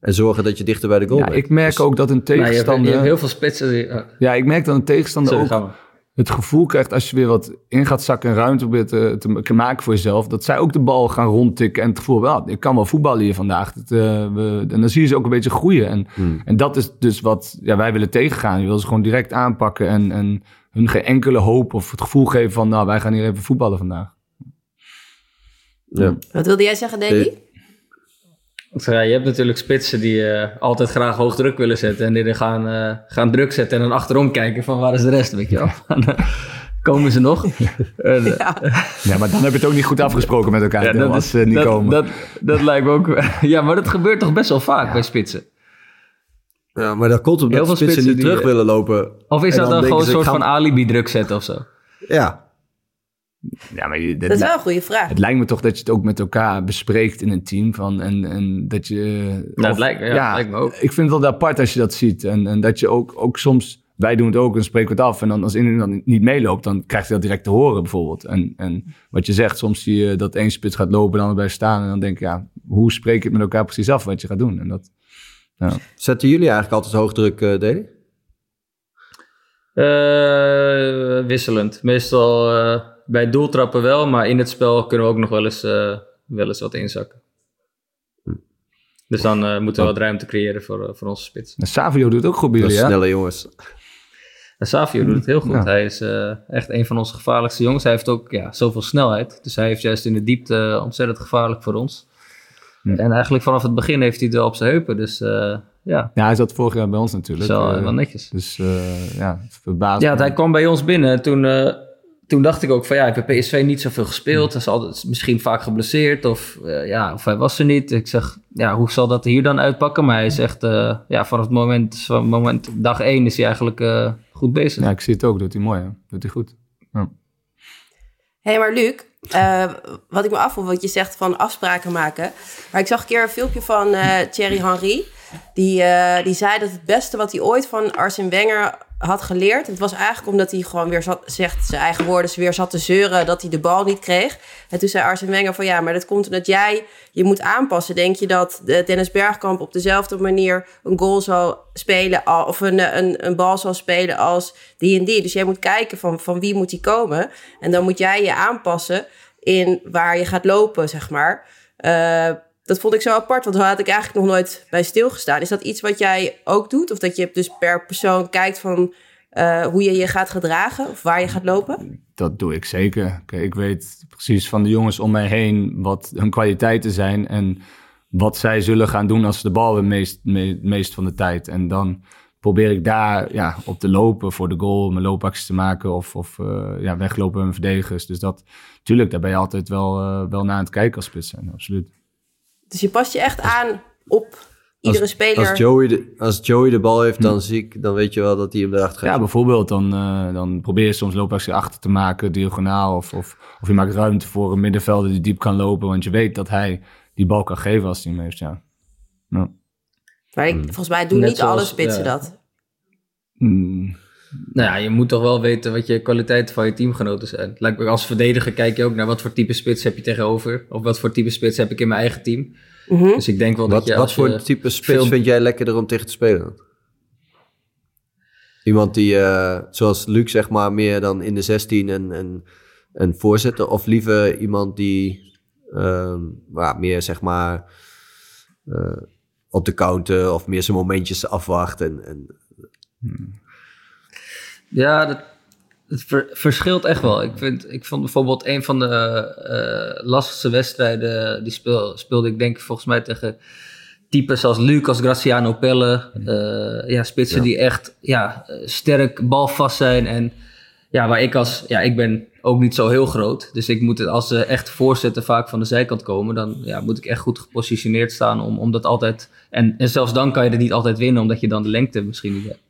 en zorgen dat je dichter bij de goal Ja, bent. ik merk Dus- ook dat een Maar je hebt, je tegenstander... hebt heel veel spitsen. die- Ja, ik merk dat een tegenstander sorry, ook het gevoel krijgt als je weer wat in gaat zakken en ruimte probeert te, te maken voor jezelf, dat zij ook de bal gaan rondtikken en het gevoel hebben, ah, ik kan wel voetballen hier vandaag. Dat, eh, we, en dan zie je ze ook een beetje groeien. En, Hmm. en dat is dus wat ja, wij willen tegengaan. Je wil ze gewoon direct aanpakken en, en hun geen enkele hoop of het gevoel geven van, nou, wij gaan hier even voetballen vandaag. Ja. Wat wilde jij zeggen, Davy? Eh, ja, je hebt natuurlijk spitsen die eh, altijd graag hoog druk willen zetten. En die er gaan, eh, gaan druk zetten en dan achterom kijken van waar is de rest, weet je wel. En, Komen ze nog? Eh, Ja. Ja, maar dan heb je het ook niet goed afgesproken met elkaar, ja, Del, als ze niet dat, komen. Dat, dat lijkt me ook... Ja, maar dat gebeurt toch best wel vaak bij spitsen? Ja, maar dat komt omdat Heel veel spitsen spitsen niet die, terug willen lopen. Of is dat dan, gewoon een soort van alibi druk zetten of zo? Ja. Ja, maar je- Dat is wel een goede vraag. Het lijkt me toch dat je het ook met elkaar bespreekt in een team. Van, en, en dat je. Nou, het of- lijkt, ja, het lijkt me ook. Ik vind het wel apart als je dat ziet. En, en dat je ook, ook soms. Wij doen het ook en spreken we het af. En dan als iemand dan niet meeloopt, dan krijgt hij dat direct te horen bijvoorbeeld. En, en wat je zegt, soms zie je dat één spits gaat lopen en de ander blijft staan. En dan denk je, ja, hoe spreek je het met elkaar precies af wat je gaat doen? En dat, ja. Zetten jullie eigenlijk altijd hoogdruk, eh Deli? Eh, wisselend. Meestal eh, bij doeltrappen wel, maar in het spel kunnen we ook nog wel eens, eh, wel eens wat inzakken. Dus dan eh, moeten we wat ruimte creëren voor, eh, voor onze spits. En Savio doet het ook goed bij jullie, hè? snelle jongens. En Savio doet het heel goed. Ja. Hij is eh, echt een van onze gevaarlijkste jongens. Hij heeft ook ja, zoveel snelheid. Dus hij heeft juist in de diepte ontzettend gevaarlijk voor ons. Hm. En eigenlijk vanaf het begin heeft hij het wel op zijn heupen. Dus eh, ja, Ja, hij zat vorig jaar bij ons dat is natuurlijk. wel, Eh, wel netjes. Dus eh, ja, het verbaast Ja, hij kwam bij ons binnen. en Toen, eh, toen dacht ik ook van ja, ik heb PSV niet zoveel gespeeld. Hij is altijd misschien vaak geblesseerd of, eh, ja, of hij was er niet. Ik zeg, ja, hoe zal dat hier dan uitpakken? Maar hij zegt, eh ja, vanaf het moment, van het moment dag één is hij eigenlijk eh, goed bezig. Ja, ik zie het ook. Doet hij mooi, hè? Doet hij goed. Hé, hey, maar Luc, eh, wat ik me afvroeg, wat je zegt van afspraken maken. Maar ik zag een keer een filmpje van eh, Thierry Henry. Die, eh, die zei dat het beste wat hij ooit van Arsene Wenger had geleerd... het was eigenlijk omdat hij gewoon weer zat, zegt zijn eigen woorden... weer zat te zeuren dat hij de bal niet kreeg. En toen zei Arsene Wenger van ja, maar dat komt omdat jij je moet aanpassen. Denk je dat de Dennis Bergkamp op dezelfde manier een goal zal spelen... of een, een, een bal zal spelen als die en die? Dus jij moet kijken van, van wie moet die komen. En dan moet jij je aanpassen in waar je gaat lopen, zeg maar. Eh, dat vond ik zo apart, want daar had ik eigenlijk nog nooit bij stilgestaan. Is dat iets wat jij ook doet? Of dat je dus per persoon kijkt van eh, hoe je je gaat gedragen of waar je gaat lopen? Dat doe ik zeker. Ik weet precies van de jongens om mij heen wat hun kwaliteiten zijn en wat zij zullen gaan doen als ze de bal hebben meest, me- meest van de tijd. En dan probeer ik daar ja, op te lopen voor de goal, mijn loopacties te maken of, of eh, ja, weglopen met mijn verdedigers. Dus dat, tuurlijk, daar ben je altijd wel, eh, wel naar aan het kijken als spits zijn, absoluut. Dus je past je echt aan op iedere speler. Als Joey, de, als Joey de bal heeft, dan, zie ik, dan weet je wel dat hij hem erachter gaat. Ja, bijvoorbeeld dan, eh, dan probeer je soms loopactie achter te maken, diagonaal. Of, of, of je maakt ruimte voor een middenvelder die diep kan lopen. Want je weet dat hij die bal kan geven als hij hem heeft, ja. Ja. maar ik, volgens mij doen Net niet alle zoals, spitsen ja. dat. Mm, Nou ja, je moet toch wel weten wat je kwaliteiten van je teamgenoten zijn. Lijkt me als verdediger kijk je ook naar wat voor type spits heb je tegenover. Of wat voor type spits heb ik in mijn eigen team. Mhm. Dus ik denk wel dat Wat, je wat voor je type spits veel- vind jij lekkerder om tegen te spelen? dan? Iemand die, eh, zoals Luc zeg maar, meer dan in de 16 en, en, en voorzetten? Of liever iemand die ehm, ja, meer zeg maar eh, op de counter of meer zijn momentjes afwacht? En, en, Ja, dat, het ver- verschilt echt wel. Ik, vind, ik vond bijvoorbeeld een van de eh, lastigste wedstrijden, die speel, speelde ik denk ik volgens mij tegen types als Lucas Graciano Pelle. eh, ja, spitsen Ja. die echt ja, eh, sterk balvast zijn. En ja, waar ik als, ja, ik ben ook niet zo heel groot. Dus ik moet het, als ze echt voorzetten vaak van de zijkant komen, dan ja, moet ik echt goed gepositioneerd staan om, om dat altijd. En, en zelfs dan kan je er niet altijd winnen, omdat je dan de lengte misschien niet hebt.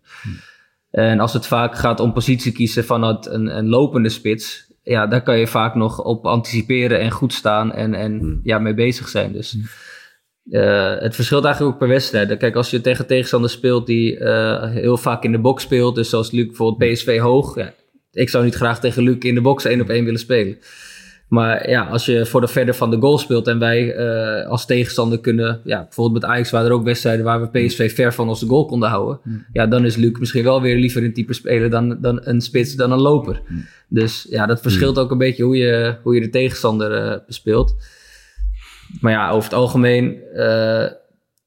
En als het vaak gaat om positie kiezen vanuit een, een lopende spits, ja, daar kan je vaak nog op anticiperen en goed staan en, en ja, mee bezig zijn. Dus eh, het verschilt eigenlijk ook per wedstrijd. Kijk, als je tegen tegenstander speelt die eh, heel vaak in de box speelt, dus zoals Luc bijvoorbeeld PSV hoog, ja, ik zou niet graag tegen Luc in de box één op één willen spelen. Maar ja, als je voor de verder van de goal speelt en wij eh, als tegenstander kunnen, ja, bijvoorbeeld met Ajax waren er ook wedstrijden waar we PSV ver van onze goal konden houden. Ja, dan is Luc misschien wel weer liever een type speler dan, dan een spits dan een loper. Dus ja, dat verschilt ook een beetje hoe je, hoe je de tegenstander eh bespeelt. Maar ja, over het algemeen, eh,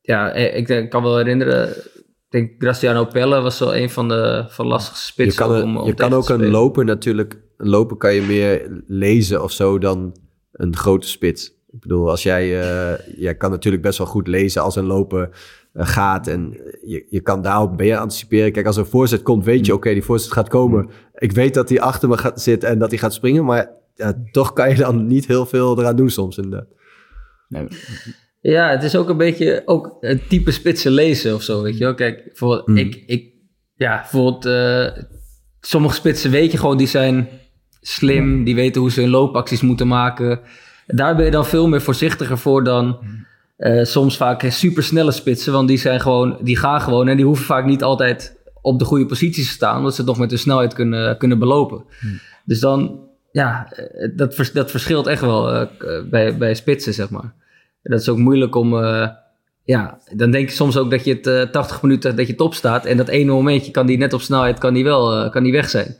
ja, ik kan wel herinneren, ik denk Graciano Pelle was wel een van de van lastigste je spitsen kan, om, een- om je kan ook een loper natuurlijk... Een loper kan je meer lezen of zo dan een grote spits. Ik bedoel, als jij... eh, jij kan natuurlijk best wel goed lezen als een loper eh, gaat. En je, je kan daarop meer anticiperen. Kijk, als er een voorzet komt, weet je... Oké, die voorzet gaat komen. Ik weet dat hij achter me gaat zitten en dat hij gaat springen. Maar ja, toch kan je dan niet heel veel eraan doen soms inderdaad. nee, Ja, het is ook een beetje ook een type spitsen lezen of zo, weet je wel. Kijk, bijvoorbeeld, Mm. ik, ik, ja, bijvoorbeeld, eh, sommige spitsen weet je gewoon, die zijn slim, die weten hoe ze hun loopacties moeten maken. Daar ben je dan veel meer voorzichtiger voor dan eh, soms vaak supersnelle spitsen. Want die, zijn gewoon, die gaan gewoon en die hoeven vaak niet altijd op de goede posities te staan. Omdat ze het nog met hun snelheid kunnen, kunnen belopen. Dus dan, ja, eh, dat, vers- dat verschilt echt wel eh, bij, bij spitsen, zeg maar. Dat is ook moeilijk om... ja, dan denk je soms ook dat je het eh, 80 minuten dat je top staat. En dat ene momentje kan die net op snelheid kan die wel kan die weg zijn.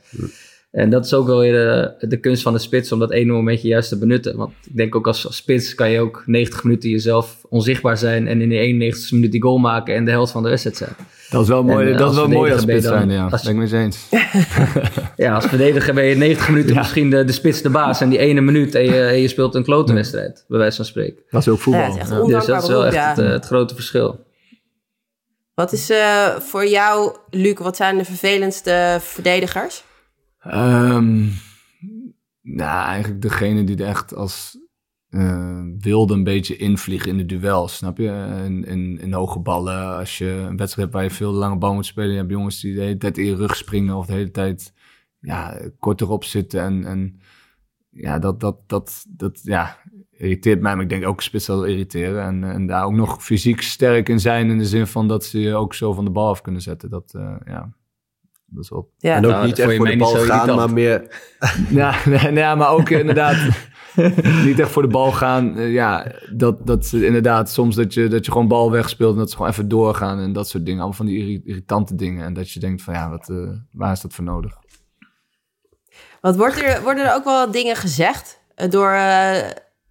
En dat is ook wel weer de, de kunst van de spits om dat ene momentje juist te benutten. Want ik denk ook als, als spits kan je ook 90 minuten jezelf onzichtbaar zijn. En in de 91 minuut die goal maken en de helft van de wedstrijd zijn. Dat is wel mooi, En, eh, dat is als wel mooi als spits dan- zijn, ja. als- Ben ik mee eens. Ja, als verdediger ben je 90 minuten misschien de, de spits de baas. En die ene minuut en je, en je speelt een klote wedstrijd, bij wijze van spreken. Dat is ook voetbal. Ja, is Dus dat is wel echt ja. het, eh, het grote verschil. Wat is eh, voor jou, Luc, wat zijn de vervelendste verdedigers? Ehm, nou, eigenlijk degene die er echt als eh, wilde een beetje invliegen in de duel, snap je? In, in, hoge ballen, als je een wedstrijd hebt waar je veel lange bal moet spelen, je jongens die de hele tijd in je rug springen of de hele tijd ja, kort zitten en, en ja, dat, dat, dat, dat ja, irriteert mij, maar ik denk ook spits irriteren en, en daar ook nog fysiek sterk in zijn in de zin van dat ze je ook zo van de bal af kunnen zetten, dat, eh, ja, dat is wel Ja, en ook nou, niet echt voor de bal gaan, maar meer... Ja, nee, nee, maar ook inderdaad niet echt voor de bal gaan. Ja, dat, dat ze inderdaad soms dat je, dat je gewoon bal wegspeelt en dat ze gewoon even doorgaan en dat soort dingen. Allemaal van die irri- irritante dingen. En dat je denkt van ja, wat, eh, waar is dat voor nodig? Wat wordt er, worden er ook wel dingen gezegd eh, door eh,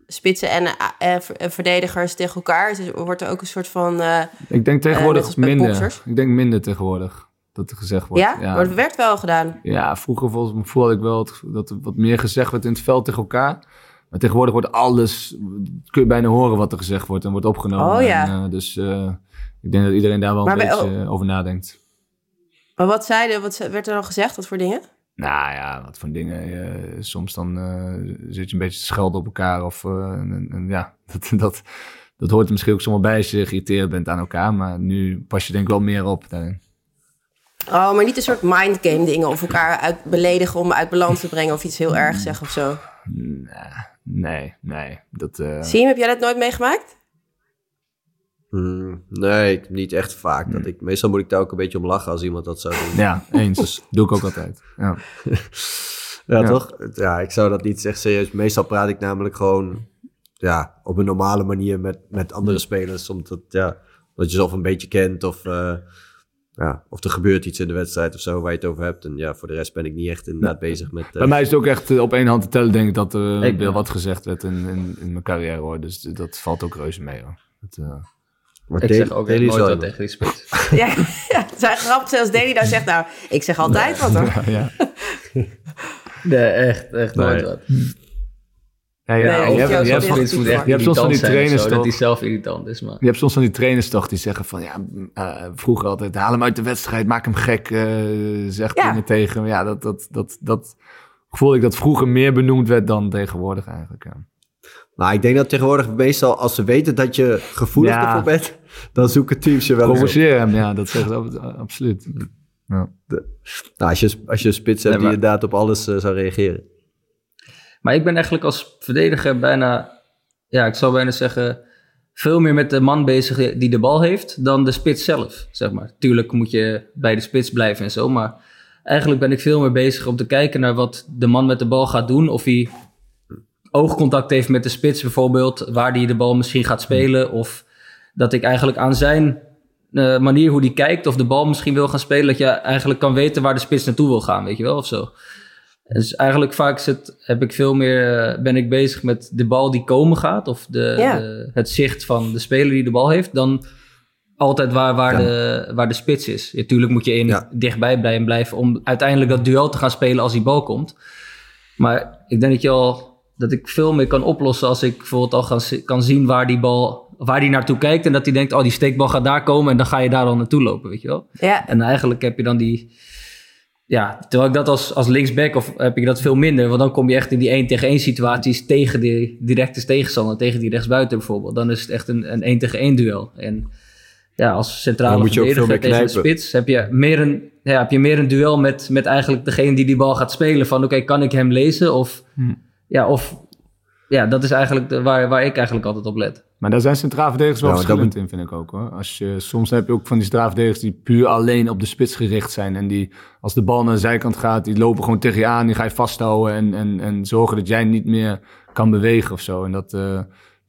spitsen en eh, verdedigers tegen elkaar? Dus wordt er ook een soort van... eh, Ik denk tegenwoordig minder. boxers? Ik denk minder tegenwoordig dat er gezegd wordt. ja? maar het werd wel gedaan. Ja, vroeger volgens mij voelde ik wel het- dat er wat meer gezegd werd in het veld tegen elkaar. Maar tegenwoordig wordt alles, kun je bijna horen wat er gezegd wordt en wordt opgenomen. Oh, ja. En, eh, dus eh, ik denk dat iedereen daar wel Maar een bij- beetje over nadenkt. Maar wat zeiden, wat werd er dan gezegd? Wat voor dingen? Nou ja, wat voor dingen. eh, soms dan eh, zit je een beetje te schelden op elkaar. Of eh, en, en ja, dat, dat, dat hoort er misschien ook zomaar bij als je geïrriteerd bent aan elkaar. Maar nu pas je denk ik wel meer op daarin. Oh, maar niet een soort mindgame dingen of elkaar uit beledigen om uit balans te brengen of iets heel erg zeggen of zo. Nee, nee. Dat, eh, Zie je, heb jij dat nooit meegemaakt? Hmm, nee, ik- niet echt vaak. Dat ik, meestal moet ik daar ook een beetje om lachen als iemand dat zou doen. Ja, eens. Doe ik ook altijd. Ja. Ja, Ja. toch? Ja, ik zou dat niet echt serieus. Meestal praat ik namelijk gewoon ja, op een normale manier met, met andere spelers. Omdat ja, dat je ze of een beetje kent of, eh, ja, of er gebeurt iets in de wedstrijd of zo waar je het over hebt. En ja, voor de rest ben ik niet echt inderdaad bezig met... eh, Bij mij is het ook echt eh, op één hand te tellen, denk ik, dat er Ik- wel wat gezegd werd in, in, in mijn carrière hoor. Dus dat valt ook reuze mee hoor. Dat, eh, maar Ik Deli- zeg ook echt Deli is nooit wat iemand. tegen die spits. ja, ja, het zijn grappig zelfs Deli nou zegt, nou, ik zeg altijd wat hoor. ja. Nee, echt, echt nooit wat. Ja, ja, Nee, je hebt- je hebt soms- je hebt soms van die trainers zo, toch? dat hij zelf irritant is, maar... Je hebt soms van die trainers toch die zeggen van ja, eh, vroeger altijd haal hem uit de wedstrijd, maak hem gek, eh zeg Ja. dingen tegen hem. Ja, dat, dat, dat, dat voelde ik dat vroeger meer benoemd werd dan tegenwoordig eigenlijk. Ja. Nou, ik denk dat tegenwoordig meestal als ze weten dat je gevoelig Ja. ervoor bent, dan zoeken teams je wel eens op. Provoceer hem, ja, dat zeggen ze ab- absoluut. Ja. Nou, als je, als je een spits hebt Nee, maar- die inderdaad op alles eh, zou reageren. Maar ik ben eigenlijk als verdediger bijna, ja, ik zou bijna zeggen, veel meer met de man bezig die de bal heeft dan de spits zelf, zeg maar. Tuurlijk moet je bij de spits blijven en zo, maar eigenlijk ben ik veel meer bezig om te kijken naar wat de man met de bal gaat doen. Of hij oogcontact heeft met de spits bijvoorbeeld, waar hij de bal misschien gaat spelen. Of dat ik eigenlijk aan zijn eh, manier hoe hij kijkt of de bal misschien wil gaan spelen, dat je eigenlijk kan weten waar de spits naartoe wil gaan, weet je wel, of zo. Dus eigenlijk vaak is het, heb ik veel meer, eh, ben ik bezig met de bal die komen gaat. Of de, Ja. de- het zicht van de speler die de bal heeft. Dan altijd waar, waar, Ja. de, waar de spits is. Natuurlijk moet je in Ja. dichtbij blijven, blijven om uiteindelijk dat duel te gaan spelen als die bal komt. Maar ik denk dat, je al, dat ik veel meer kan oplossen als ik bijvoorbeeld al gaan, kan zien waar die bal, waar die naartoe kijkt. En dat hij denkt, oh die steekbal gaat daar komen en dan ga je daar dan naartoe lopen, weet je wel. Ja, En eigenlijk heb je dan die. Ja, terwijl ik dat als, als linksback of heb ik dat veel minder. Want dan kom je echt in die 1 tegen 1 situaties tegen de directe tegenstander. Tegen die rechtsbuiten bijvoorbeeld. Dan is het echt een, een 1 tegen 1 duel. En ja, als centrale moet je verdediger tegen de spits heb je meer een, ja, heb je meer een duel met, met eigenlijk degene die die bal gaat spelen. Van oké, kan ik hem lezen? Of ja, of ja, dat is eigenlijk de, waar, waar ik eigenlijk altijd op let. Maar daar zijn centraal verdedigers wel Ja, verschillend in, vind ik ook. Hoor. Als je, soms heb je ook van die centraal verdedigers die puur alleen op de spits gericht zijn. En die, als de bal naar de zijkant gaat, die lopen gewoon tegen je aan. Die ga je vasthouden en, en, en zorgen dat jij niet meer kan bewegen of zo. En dat, eh,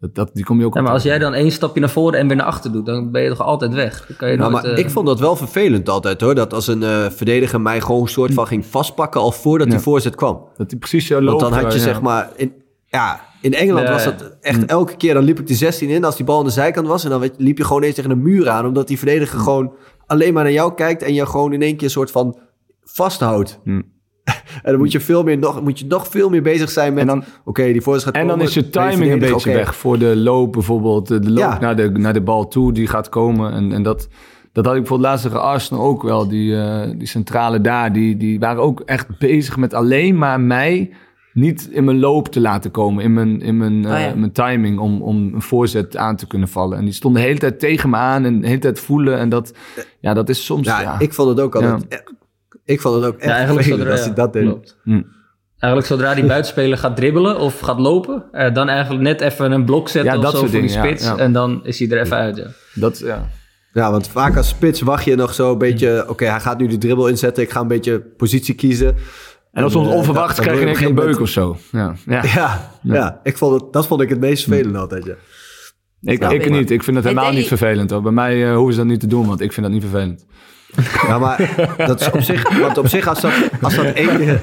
dat, dat, die kom je ook Ja, op maar als jij dan één stapje naar voren en weer naar achter doet, dan ben je toch altijd weg. Dan kan je Nou, nooit, maar eh, ik vond dat wel vervelend altijd hoor. Dat als een eh, verdediger mij gewoon een soort van ging vastpakken al voordat die Ja. voorzet kwam. Dat die precies zo Want loopt. dan had je ja. zeg maar... In, ja, in Engeland was dat echt elke keer. Dan liep ik de 16 in als die bal aan de zijkant was. En dan liep je gewoon eens tegen een muur aan. Omdat die verdediger gewoon alleen maar naar jou kijkt. En je gewoon in één keer een soort van vasthoudt. Hm. En dan moet je, veel meer nog, moet je nog veel meer bezig zijn met... En dan- Oké, die voorzet gaat En dan is je timing een beetje weg. Voor de loop bijvoorbeeld. De loop Ja. naar, de, naar de bal toe, die gaat komen. En, en dat, dat had ik bijvoorbeeld laatst tegen Arsenal ook wel. Die, eh, die centrale daar, die, die waren ook echt bezig met alleen maar mij niet in mijn loop te laten komen. In mijn, in mijn, eh, Oh ja. mijn timing om, om een voorzet aan te kunnen vallen. En die stonden de hele tijd tegen me aan en de hele tijd voelen. En dat, ja, dat is soms... Ja, Ja, ik vond het ook altijd... e- Ik vond het ook echt ja, eigenlijk zodra, als hij dat deed. klopt. Hm. Eigenlijk zodra die buitenspeler gaat dribbelen of gaat lopen, eh, dan eigenlijk net even een blok zetten Ja, of dat zo soort voor die dingen, spits. ja. En dan is hij er even uit. Ja. dat, ja. Ja, want vaak als spits wacht je nog zo een beetje... Oké, hij gaat nu de dribbel inzetten. Ik ga een beetje positie kiezen. En dan soms onverwachts dan- krijg je dan een doe keer een op beuk of zo. Ja, ja. Ja, ja. ik vond het, dat vond ik het meest vervelend altijd, ja. Ik, ik niet. Ik vind het Hey, helemaal niet vervelend hoor. Bij mij eh, hoeven ze dat niet te doen, want ik vind dat niet vervelend. Ja, maar dat is op zich, want op zich als dat, als dat, één, keer,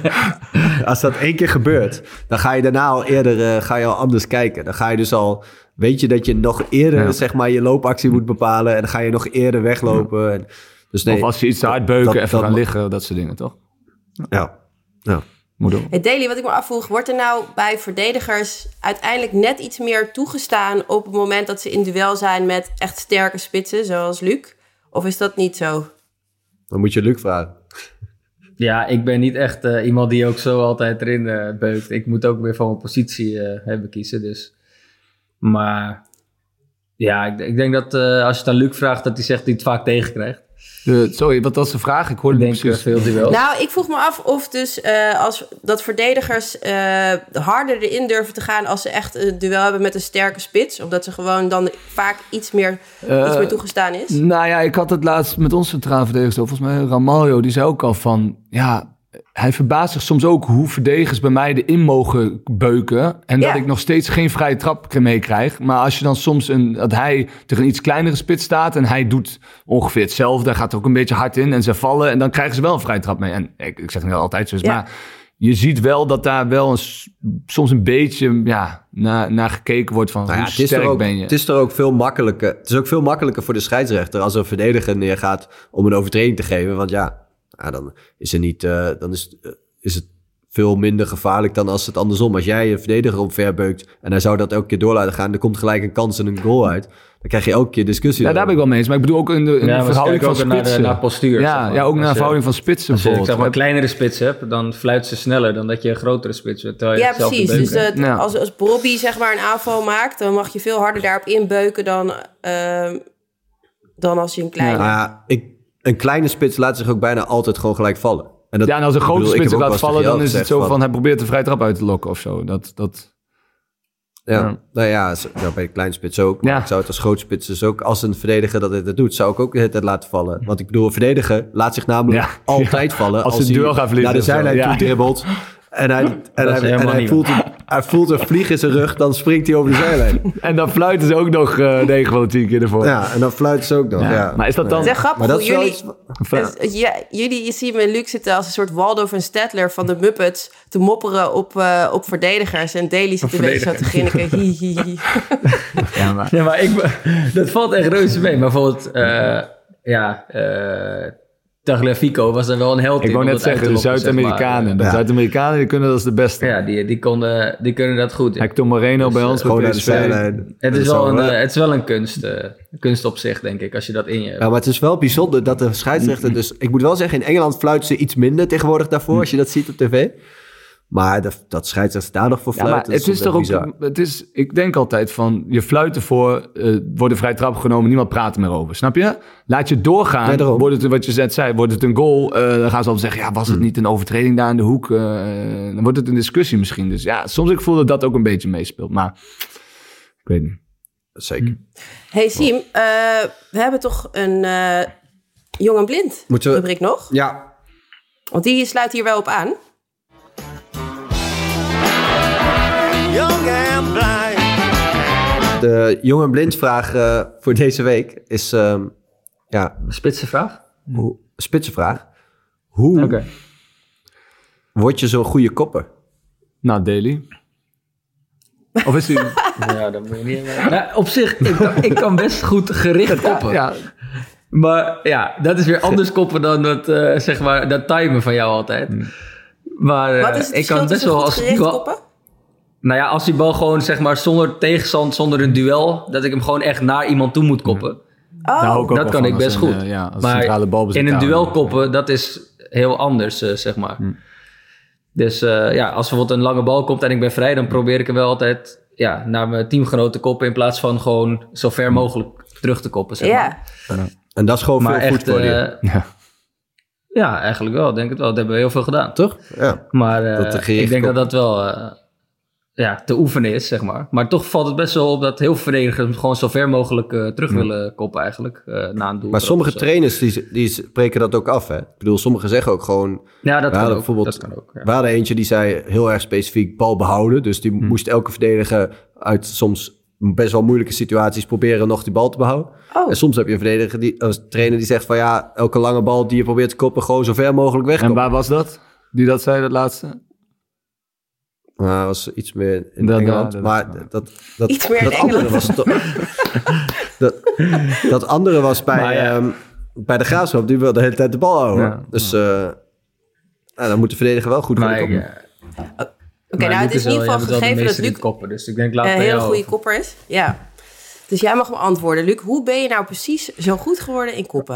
als dat één keer gebeurt, dan ga je daarna al eerder eh, ga je al anders kijken. Dan ga je dus al, weet je dat je nog eerder Ja. zeg maar je loopactie moet bepalen en dan ga je nog eerder weglopen. En, dus nee, of als je iets te hard beuken, dat- even dat- gaan liggen, dat soort dingen, toch? ja, ja. Ook. Het Daily, wat ik me afvroeg, wordt er nou bij verdedigers uiteindelijk net iets meer toegestaan op het moment dat ze in duel zijn met echt sterke spitsen, zoals Luc? Of is dat niet zo? Dan moet je Luc vragen. Ja, ik ben niet echt eh, iemand die ook zo altijd erin eh, beukt. Ik moet ook weer van mijn positie eh, hebben kiezen. Dus. Maar ja, ik, ik denk dat eh, als je het aan Luc vraagt, dat hij zegt dat hij het vaak tegenkrijgt. De, sorry, wat was de vraag? Ik hoorde niet denk precies. veel duels. Nou, ik vroeg me af of dus eh, als dat verdedigers eh, harder erin durven te gaan als ze echt een duel hebben met een sterke spits. Omdat ze gewoon dan vaak iets meer, Eh, iets meer toegestaan is. Nou ja, ik had het laatst met onze centraal verdedigers over. Volgens mij Ramaljo, die zei ook al van... Ja, hij verbaast zich soms ook hoe verdedigers bij mij erin mogen beuken. En Ja. dat ik nog steeds geen vrije trap meekrijg. Maar als je dan soms een, dat hij tegen een iets kleinere spits staat... en hij doet ongeveer hetzelfde. Hij gaat er ook een beetje hard in en ze vallen. En dan krijgen ze wel een vrije trap mee. En ik, ik zeg niet altijd zo Ja. maar... Je ziet wel dat daar wel een, soms een beetje ja, naar, naar gekeken wordt van Nou ja, hoe het, er sterk ook, ben je. het is er ook veel makkelijker. Het is ook veel makkelijker voor de scheidsrechter als er een verdediger neergaat om een overtreding te geven. Want ja, ja dan is er niet, eh, dan is, eh, is het veel minder gevaarlijk dan als het andersom. Als jij een verdediger omverbeukt en hij zou dat elke keer door laten gaan, er komt gelijk een kans en een goal uit. Dan krijg je elke keer discussie. Ja, daar ben ik wel mee eens. Maar ik bedoel ook in de, in Ja, de maar ze verhouding van ook naar, de, spitsen. naar postuur. zeg ja, maar. ja, ook naar de je- verhouding van spitsen Als je zeg maar, een kleinere spits hebt, dan fluit ze sneller dan dat je een grotere spits hebt. terwijl je Ja, precies. Dus Ja. als, als Bobby zeg maar een aanval maakt, dan mag je veel harder daarop inbeuken dan, ehm, dan als je een kleine... Nou ja, ik, een kleine spits laat zich ook bijna altijd gewoon gelijk vallen. En dat, ja, en als een grote spits laat vallen, dan is het zo van, hij probeert de vrije trap uit te lokken of zo. Dat, dat, Ja, Ja. nou ja, zo- bij de kleine spits ook. Maar Ja. ik zou het als grote spits dus ook, als een verdediger dat het doet, zou ik ook de hele tijd laten vallen. Want ik bedoel, een verdediger laat zich namelijk Ja. altijd vallen Als het duel gaat verliezen naar de zijlijn toe dribbelt. En hij, en hij, en hij, voelt een, hij voelt een vlieg in zijn rug, dan springt hij over de zijlijn. En dan fluiten ze ook nog eh 9 van de 10 keer ervoor. Ja, en dan fluit ze ook nog. Ja. Ja. Maar is dat dan... Het is echt grappig Maar dat hoe is wel jullie... iets-. Dus, ja, jullie je zien me en Luc zitten als een soort Waldorf en Stedtler van de Muppets te mopperen op, eh, op verdedigers. En Daly zit een beetje zo te grinniken. Hi, hi, hi. Ja, maar... Ja, maar ik, dat valt echt reuze mee. Maar bijvoorbeeld, eh, ja, eh Tagliafico was er wel een held Ik in wou net zeggen, de lokken, zeg maar. Zuid-Amerikanen. De Ja. Zuid-Amerikanen die kunnen dat als de beste. Ja, die, die, konden, die kunnen dat goed. Hector Moreno Dus, bij eh, ons Gewoon naar de zijlijn. Het is, wel een, eh, hè? het is wel een kunst, eh, een kunst op zich, denk ik, als je dat in je. Ja, maar het is wel bijzonder dat de scheidsrechter... Dus ik moet wel zeggen, in Engeland fluiten ze iets minder tegenwoordig daarvoor... als je dat ziet op tv. Maar dat, dat scheidsrechter daar nog voor Ja, maar fluiten, het is toch ook, het is, ik denk altijd van, je fluit ervoor, eh wordt een vrij trap genomen, niemand praat er meer over, snap je? Laat je doorgaan, Nee, wordt het, wat je net zei, wordt het een goal, eh, dan gaan ze al zeggen, ja, was het niet een overtreding daar in de hoek? Eh, dan wordt het een discussie misschien. Dus ja, soms ik voel dat dat ook een beetje meespeelt, maar ik weet niet. Zeker. Hey Siem, eh, we hebben toch een eh, jong en blind Moeten we- rubriek nog? Ja, Want die sluit hier wel op aan. Young and blind. de jong en blind vraag eh, voor deze week is... ehm, ja, Spitse vraag? hoe, spitse vraag. Hoe word je zo'n goede kopper? Nou, Daily. Of is die... Ja, dat moet je niet... Nou, op zich, ik kan, ik kan best goed gericht koppen. ja, Maar ja, dat is weer anders koppen dan dat, eh, zeg maar, dat timen van jou altijd. Maar eh, Wat is het ik kan best wel als gericht koppen? Nou ja, als die bal gewoon zeg maar zonder tegenstand, zonder een duel, dat ik hem gewoon echt naar iemand toe moet koppen. Oh, dat kan ik best een, goed. eh, ja, als maar centrale balbezit in een duel koppen, dat is heel anders, eh, zeg maar. Hm. Dus eh, ja, als bijvoorbeeld een lange bal komt en ik ben vrij, dan probeer ik hem wel altijd ja, naar mijn teamgenoot te koppen in plaats van gewoon zo ver mogelijk terug te koppen, zeg maar. ja. En dat is gewoon Maar veel goed echt, voor je. eh, Ja. ja, eigenlijk wel, denk het wel. Dat hebben we heel veel gedaan. Toch? Ja. Maar eh, Dat de gericht ik denk dat koppen. dat wel eh, ja, te oefenen is, zeg maar. Maar toch valt het best wel op dat heel veel verdedigers hem gewoon zo ver mogelijk eh, terug willen koppen eigenlijk, eh, na een doel. Maar sommige trainers die, die spreken dat ook af. Hè? Ik bedoel, sommigen zeggen ook gewoon... Ja, dat kan ook. bijvoorbeeld, dat kan ook ja. we hadden eentje die zei heel erg specifiek bal behouden. Dus die moest elke verdediger uit soms best wel moeilijke situaties proberen nog die bal te behouden. Oh. En soms heb je een verdediger die, een trainer die zegt van ja, elke lange bal die je probeert te koppen, gewoon zo ver mogelijk En wegkoppen. waar was dat? Die dat zei, dat laatste? Nou, dat was iets meer in Dat- Engeland. dat- maar dat, dat, Iets meer in dat andere Engeland. was toch... dat, dat andere was bij, Maar ja. ehm, bij de Graafschap. Die wil de hele tijd de bal houden. Ja. Dus eh, nou, dan moet de verdediger wel goed Maar, koppen. eh, Oké, maar nou, het is in ieder geval gegeven dat Luc koppen, dus ik denk laat een bij hele goede over. kopper is. Ja. Dus jij mag hem antwoorden. Luc, hoe ben je nou precies zo goed geworden in koppen?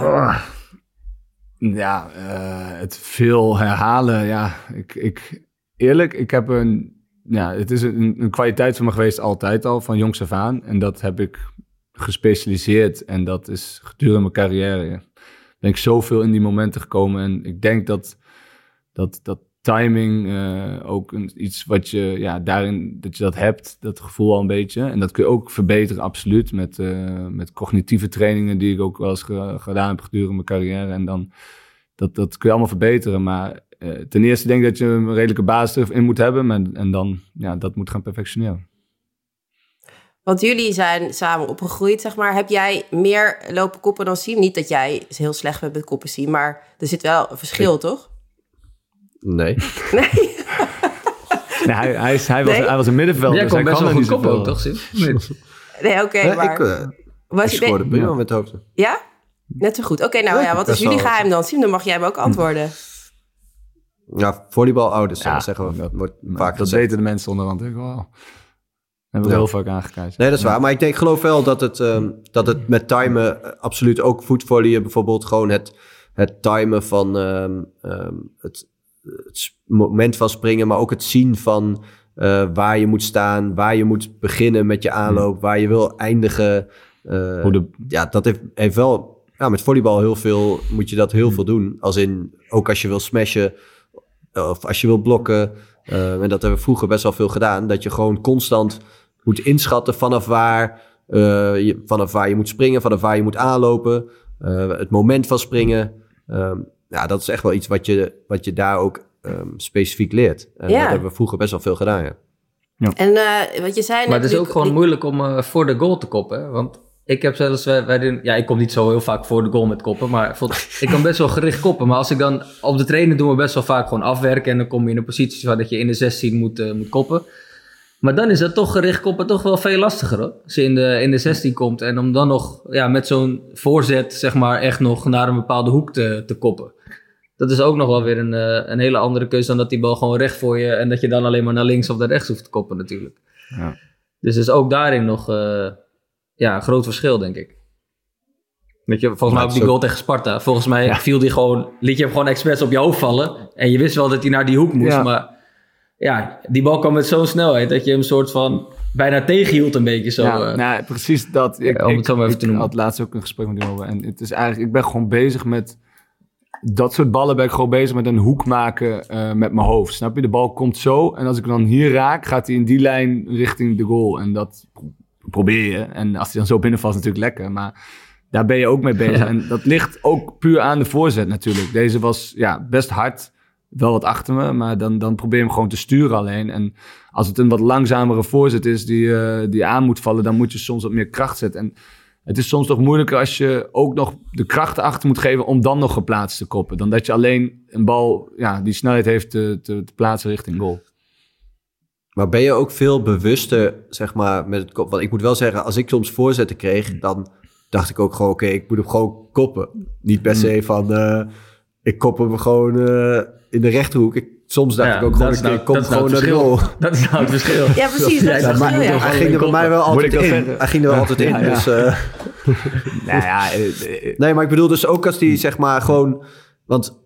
Ja, eh, het veel herhalen. Ja, ik, ik, eerlijk, ik heb een. Ja, het is een, een kwaliteit van me geweest altijd al, van jongs af aan. En dat heb ik gespecialiseerd. En dat is gedurende mijn carrière. Ben ik zoveel in die momenten gekomen. En ik denk dat dat, dat timing eh, ook een, iets wat je, ja, daarin, dat je dat hebt, dat gevoel al een beetje. En dat kun je ook verbeteren, absoluut. Met, eh, met cognitieve trainingen die ik ook wel eens ge- gedaan heb gedurende mijn carrière. En dan, dat, dat kun je allemaal verbeteren. Maar eh, ten eerste denk ik dat je een redelijke basis in moet hebben. Maar, en dan, ja, dat moet gaan perfectioneren. Want jullie zijn samen opgegroeid, zeg maar. Heb jij meer lopen koppen dan Siem? Niet dat jij heel slecht bent met koppen Siem, maar er zit wel een verschil, toch? Nee. Nee. Nee, hij, hij, was, Nee? hij was een middenvelder. Jij dus kon hij best wel kan er goed niet koppen ook, toch, Sim? Nee. Nee, oké, maar... ik, eh, was ik je- scoorde prima Ja. met het hoofd. Ja? Net zo goed. Oké, nou ja, wat is jullie wel- geheim dan? Siem, dan mag jij hem ook antwoorden. Ja, volleybalouders, Ja, zeggen we. dat- wordt vaak dat weten de mensen onderhand ook wel. Hebben we Ja. heel vaak aangekijkt. Nee, dat is waar. Maar ik denk, geloof wel dat het, ehm, dat het met timen eh, absoluut ook voetvolleyen bijvoorbeeld gewoon het, het timen van ehm, ehm, het, het moment van springen, maar ook het zien van eh, waar je moet staan, waar je moet beginnen met je aanloop, waar je wil eindigen. Eh, Hoe de, ja, dat heeft, heeft wel. Ja, met volleybal heel veel moet je dat heel veel doen. Als in, ook als je wil smashen of als je wil blokken. eh, en dat hebben we vroeger best wel veel gedaan. Dat je gewoon constant moet inschatten vanaf waar, eh, je, vanaf waar je moet springen, vanaf waar je moet aanlopen. eh, het moment van springen. Ehm, ja, dat is echt wel iets wat je, wat je daar ook ehm, specifiek leert. En Ja. dat hebben we vroeger best wel veel gedaan, ja. En eh, wat je zei Maar het is ook gewoon die- moeilijk om voor de goal te koppen. Want ik heb zelfs, wij, wij doen, ja, ik kom niet zo heel vaak voor de goal met koppen. Maar ik kan best wel gericht koppen. Maar als ik dan op de trainer doen we best wel vaak gewoon afwerken. En dan kom je in een positie waar dat je in de 16 moet, eh, moet koppen. Maar dan is dat toch gericht koppen toch wel veel lastiger hoor. Als je in de, in de 16 komt en om dan nog ja, met zo'n voorzet zeg maar echt nog naar een bepaalde hoek te, te koppen. Dat is ook nog wel weer een, eh, een hele andere keuze dan dat die bal gewoon recht voor je en dat je dan alleen maar naar links of naar rechts hoeft te koppen natuurlijk. Ja. Dus is ook daarin nog eh, ja, een groot verschil denk ik. Weet je, volgens mij ook die goal tegen Sparta. Volgens mij viel die gewoon, liet je hem gewoon expres op je hoofd vallen. En je wist wel dat hij naar die hoek moest, Ja. maar ja, die bal kwam met zo'n snelheid dat je hem soort van bijna tegenhield een beetje zo. ja, eh. nou, precies dat. Ik, om het zo maar even te noemen. had laatst ook een gesprek met die over. En het is eigenlijk, ik ben gewoon bezig met dat soort ballen. Ben ik gewoon bezig met een hoek maken eh, met mijn hoofd. Snap je? De bal komt zo. En als ik hem dan hier raak, gaat hij in die lijn richting de goal. En dat probeer je. En als hij dan zo binnenvalt, is natuurlijk lekker. Maar daar ben je ook mee bezig. Ja. En dat ligt ook puur aan de voorzet natuurlijk. Deze was ja, best hard. Wel wat achter me, maar dan, dan probeer je hem gewoon te sturen alleen. En als het een wat langzamere voorzet is die, eh, die aan moet vallen, dan moet je soms wat meer kracht zetten. En het is soms toch moeilijker als je ook nog de krachten achter moet geven om dan nog geplaatst te koppen. Dan dat je alleen een bal ja, die snelheid heeft te, te, te plaatsen richting goal. Maar ben je ook veel bewuster, zeg maar, met het kop? Want ik moet wel zeggen, als ik soms voorzetten kreeg, dan dacht ik ook gewoon, oké, ik moet hem gewoon koppen. Niet per se van, eh, ik kop hem gewoon eh, in de rechterhoek. Ik, soms dacht Ja, ik ook gewoon, oké, nou- ik kom nou gewoon naar de goal. Dat is nou het verschil. Ja, precies. Dat is Ja, het maar- verschil, ja. Hij ging er bij mij wel altijd ik in. Hij ging er wel altijd in. Dus, eh, Nou ja, nee, maar ik bedoel dus ook als die, zeg maar, gewoon... Want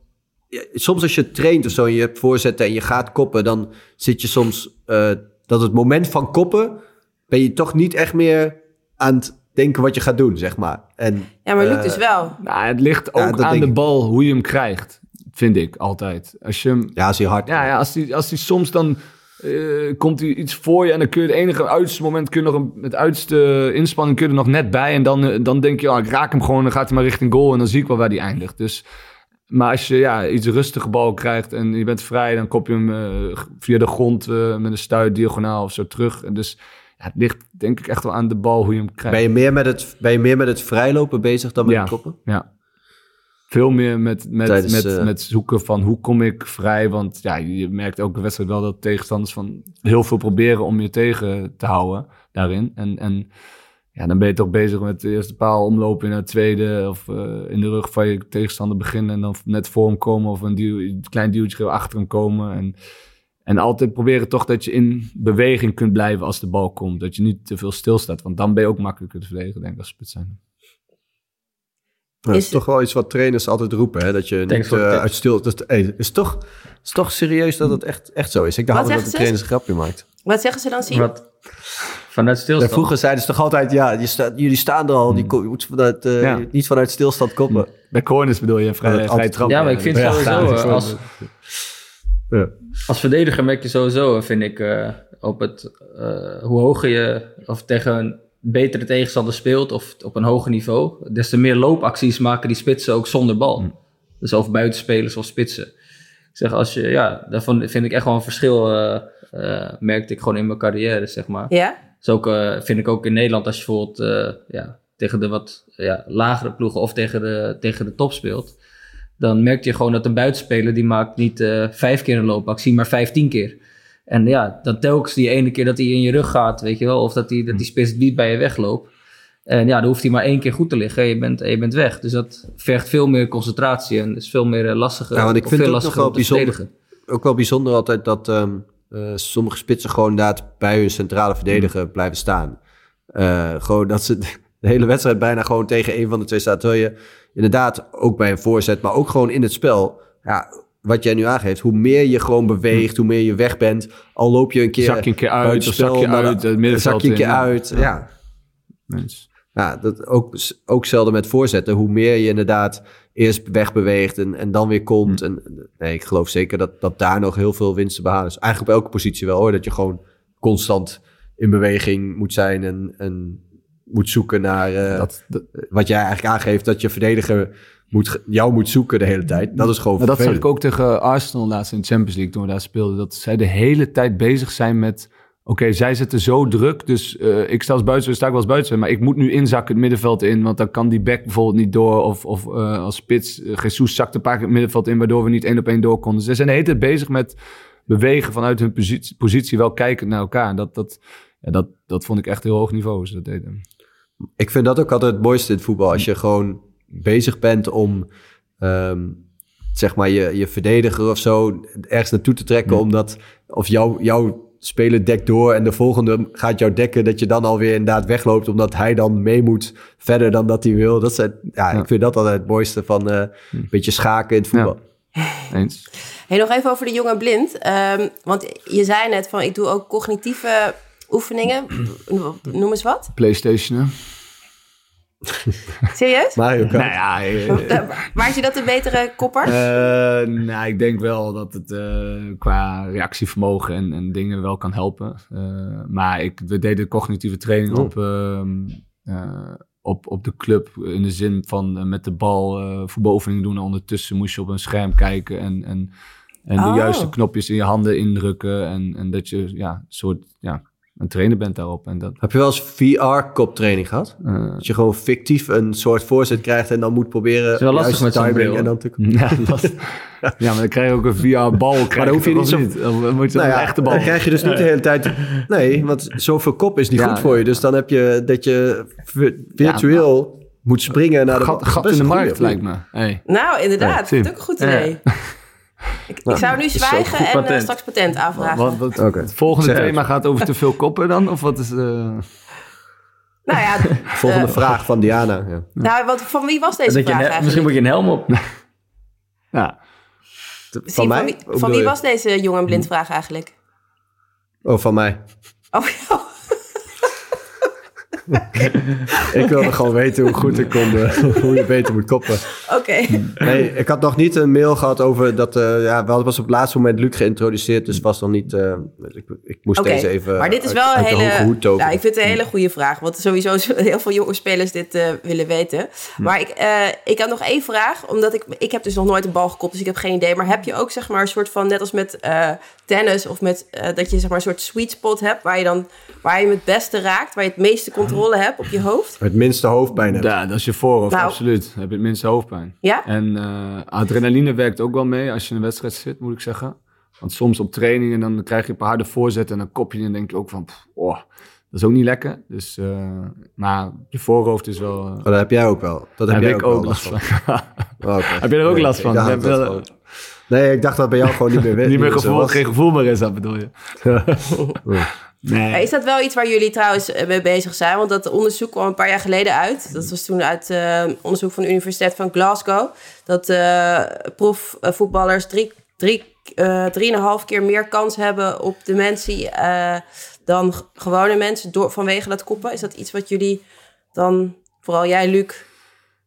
ja, soms als je traint of zo en je hebt voorzetten en je gaat koppen... dan zit je soms... eh, dat het moment van koppen... ben je toch niet echt meer aan het denken wat je gaat doen, zeg maar. En, Ja, maar Luc eh, dus wel. nou, het ligt ook aan de ik. bal hoe je hem krijgt, vind ik altijd. Als je hem Ja, als hij hard... Ja, ja als, die, als die soms dan eh, komt hij iets voor je en dan kun je het enige uiterste moment, kun je nog een, het uiterste inspanning kun je er nog net bij. En dan, eh, dan denk je, oh, ik raak hem gewoon, dan gaat hij maar richting goal en dan zie ik wel waar die eindigt. Dus, maar als je ja, iets rustige bal krijgt en je bent vrij, dan kop je hem eh, via de grond eh, met een stuit diagonaal of zo terug. En dus ja, het ligt denk ik echt wel aan de bal hoe je hem krijgt. Ben je, meer met het, ben je meer met het vrijlopen bezig dan met Ja. koppen? Ja. Veel meer met, met, Tijdens, met, eh, met zoeken van hoe kom ik vrij. Want ja, je merkt elke wedstrijd wel dat tegenstanders van heel veel proberen om je tegen te houden daarin. En, en ja, dan ben je toch bezig met de eerste paal omlopen naar de tweede. Of eh, in de rug van je tegenstander beginnen en dan net voor hem komen. Of een, duw, een klein duwtje achter hem komen. En, en altijd proberen toch dat je in beweging kunt blijven als de bal komt. Dat je niet te veel stilstaat. Want dan ben je ook makkelijker te verdedigen, denk ik, als spits zijn. Ja, is Is- toch wel iets wat trainers altijd roepen, hè? Dat je Denk niet eh, tips. uit stil... Dat, hey, is, toch, is toch serieus dat het echt, echt zo is? Ik dacht dat de trainers een grapje maakt. Wat zeggen ze dan? Wat? Vanuit Ja, stilstand. vroeger zeiden ze toch altijd, ja, je sta, jullie staan er al, die, ko- je moet vanuit, eh, Ja. niet vanuit stilstand koppen. Bij corners bedoel je, vrij, vrij trap. Ja, maar ik vind Ja, sowieso, graag. eh, als, Ja. als verdediger merk je sowieso, vind ik, eh, op het, eh, hoe hoger je of tegen een betere tegenstander speelt of op een hoger niveau, des te meer loopacties maken die spitsen ook zonder bal. Dus of buitenspelers of spitsen. Ik zeg, als je, ja, daarvan vind ik echt wel een verschil, eh, eh, merkte ik gewoon in mijn carrière, zeg maar. Ja? Dus ook, eh, vind ik ook in Nederland, als je bijvoorbeeld eh, ja, tegen de wat ja, lagere ploegen of tegen de, tegen de top speelt, dan merk je gewoon dat een buitenspeler die maakt niet eh, vijf keer een loopactie, maar vijftien keer. En ja, dan telkens die ene keer dat hij in je rug gaat, weet je wel, of dat die, dat die spits niet bij je wegloopt. En ja, dan hoeft hij maar één keer goed te liggen en je bent, en je bent weg. Dus dat vergt veel meer concentratie en is veel meer lastiger. Ja, want ik vind veel het ook nog wel bijzonder. Ook wel bijzonder altijd dat ehm, eh, sommige spitsen gewoon inderdaad bij hun centrale verdediger Mm. blijven staan. Eh, gewoon dat ze de hele wedstrijd bijna gewoon tegen een van de twee staat. Terwijl je inderdaad ook bij een voorzet, maar ook gewoon in het spel. Ja, wat jij nu aangeeft, hoe meer je gewoon beweegt, hoe meer je weg bent. Al loop je een keer Zak je een keer uit, of zak je uit, het middenveld zak je een keer in, ja. uit. Ja, Mens. Ja dat ook, ook zelden met voorzetten. Hoe meer je inderdaad eerst wegbeweegt en, en dan weer komt. En, nee, ik geloof zeker dat, dat daar nog heel veel winst te behalen is. Eigenlijk op elke positie wel hoor. Dat je gewoon constant in beweging moet zijn en, en moet zoeken naar eh, Dat, dat, wat jij eigenlijk aangeeft. Dat je verdediger moet, jou moet zoeken de hele tijd. Dat is gewoon maar dat zag ik ook tegen Arsenal laatst in de Champions League toen we daar speelden. Dat zij de hele tijd bezig zijn met... Oké, zij zetten zo druk, dus eh, ik sta als buiten, sta ik wel als buiten, maar ik moet nu inzakken het middenveld in, want dan kan die back bijvoorbeeld niet door. Of, of eh, als spits, eh, Jesus zakt een paar keer het middenveld in, waardoor we niet één op één door konden. Ze zijn de hele tijd bezig met bewegen vanuit hun positie, positie wel kijkend naar elkaar. En Dat, dat, ja, dat, dat vond ik echt heel hoog niveau, ze dat deden. Ik vind dat ook altijd het mooiste in het voetbal. Als je gewoon bezig bent om, ehm, zeg maar, je, je verdediger of zo ergens naartoe te trekken. Omdat, of jou, jouw speler dekt door en de volgende gaat jou dekken. Dat je dan alweer inderdaad wegloopt, omdat hij dan mee moet verder dan dat hij wil. Dat zijn, ja, Ja. ik vind dat altijd het mooiste van eh, een beetje schaken in het voetbal. Eens. Hey, nog even over de jonge blind. Ehm, want je zei net van ik doe ook cognitieve oefeningen. Noem eens wat. Playstation. Serieus? Mario Kart. Nou ja, eh, Eh, waar is je dat een betere kopper? Eh, nou, ik denk wel dat het eh, qua reactievermogen en, en dingen wel kan helpen. Eh, maar ik, we deden cognitieve training Oh. op, ehm, eh, op, op de club. In de zin van eh, met de bal eh voetbaloefeningen doen. En ondertussen moest je op een scherm kijken en, en, en de Oh. juiste knopjes in je handen indrukken. En, en dat je ja, een soort ja, een trainer bent daarop. En dat, Heb je wel eens VR-koptraining gehad? eh, Dat je gewoon fictief een soort voorzet krijgt en dan moet proberen... is wel lastig met zo'n bril. En dan te... ja, dat, ja, maar dan krijg je ook een VR-bal. Maar dan hoef je niet zo- Dan moet je Nou een echte bal. dan krijg je dus niet de hele tijd... Nee, want zoveel kop is niet Ja, goed voor je. Dus dan heb je dat je vi- virtueel moet springen naar de... gat, gat in de markt, lijkt me. Hey. Nou, inderdaad. Ja, dat Tim. ook een goed Ja. idee. Ik, ik zou nu zwijgen en eh, patent. straks patent aanvragen. Wat. Het volgende Zeg het. thema gaat over te veel koppen dan? Of wat is de... Nou ja, Volgende eh, vraag van Diana. Ja. nou, wat, van wie was deze Dat vraag he- misschien moet eigenlijk? je een helm op. Ja, Van mij? Van wie, van wie was deze jong en blind vraag eigenlijk? Oh, van mij. Oh, ja. Ik wilde gewoon weten hoe goed ik kon, eh, hoe je beter moet koppen. oké. Nee, ik had nog niet een mail gehad over dat... eh, ja, we hadden pas op het laatste moment Luc geïntroduceerd, dus was nog niet... eh, ik, ik moest Oké, deze even maar dit is uit- wel een uit hele. Nou, ik vind het een hele goede vraag. Want sowieso zullen heel veel jonge spelers dit willen weten. Maar ik, ik had nog één vraag. Omdat ik. Ik heb dus nog nooit een bal gekopt, dus ik heb geen idee. Maar heb je ook zeg maar een soort van. Net als met tennis of met. dat je zeg maar een soort sweet spot hebt. Waar je dan. Waar je het beste raakt. Waar je het meeste controle hebt op je hoofd. Het minste hoofdpijn hebben. ja, dat is je voorhoofd, Nou. absoluut. Dan heb je het minste hoofdpijn. Ja? En eh, adrenaline werkt ook wel mee als je in een wedstrijd zit, moet ik zeggen. Want soms op trainingen dan krijg je een paar harde voorzetten en dan kop je en dan denk je ook van, pff, oh, dat is ook niet lekker. Dus, eh, maar je voorhoofd is wel... eh, Oh, dat heb jij ook wel. Dat heb heb jij ik ook, last van. Oh, oké. Heb je er ook Nee, last van? ik dat Nee, ik dacht dat bij jou gewoon niet meer. Niet meer gevoel, geen gevoel meer is dat bedoel je? nee. Maar Is dat wel iets waar jullie trouwens eh, mee bezig zijn? Want dat onderzoek kwam een paar jaar geleden uit. Dat was toen uit eh, onderzoek van de Universiteit van Glasgow. Dat eh profvoetballers drie, drie, eh, drieënhalf keer meer kans hebben op dementie eh, dan gewone mensen door, vanwege dat koppen. Is dat iets wat jullie dan, vooral jij Luc,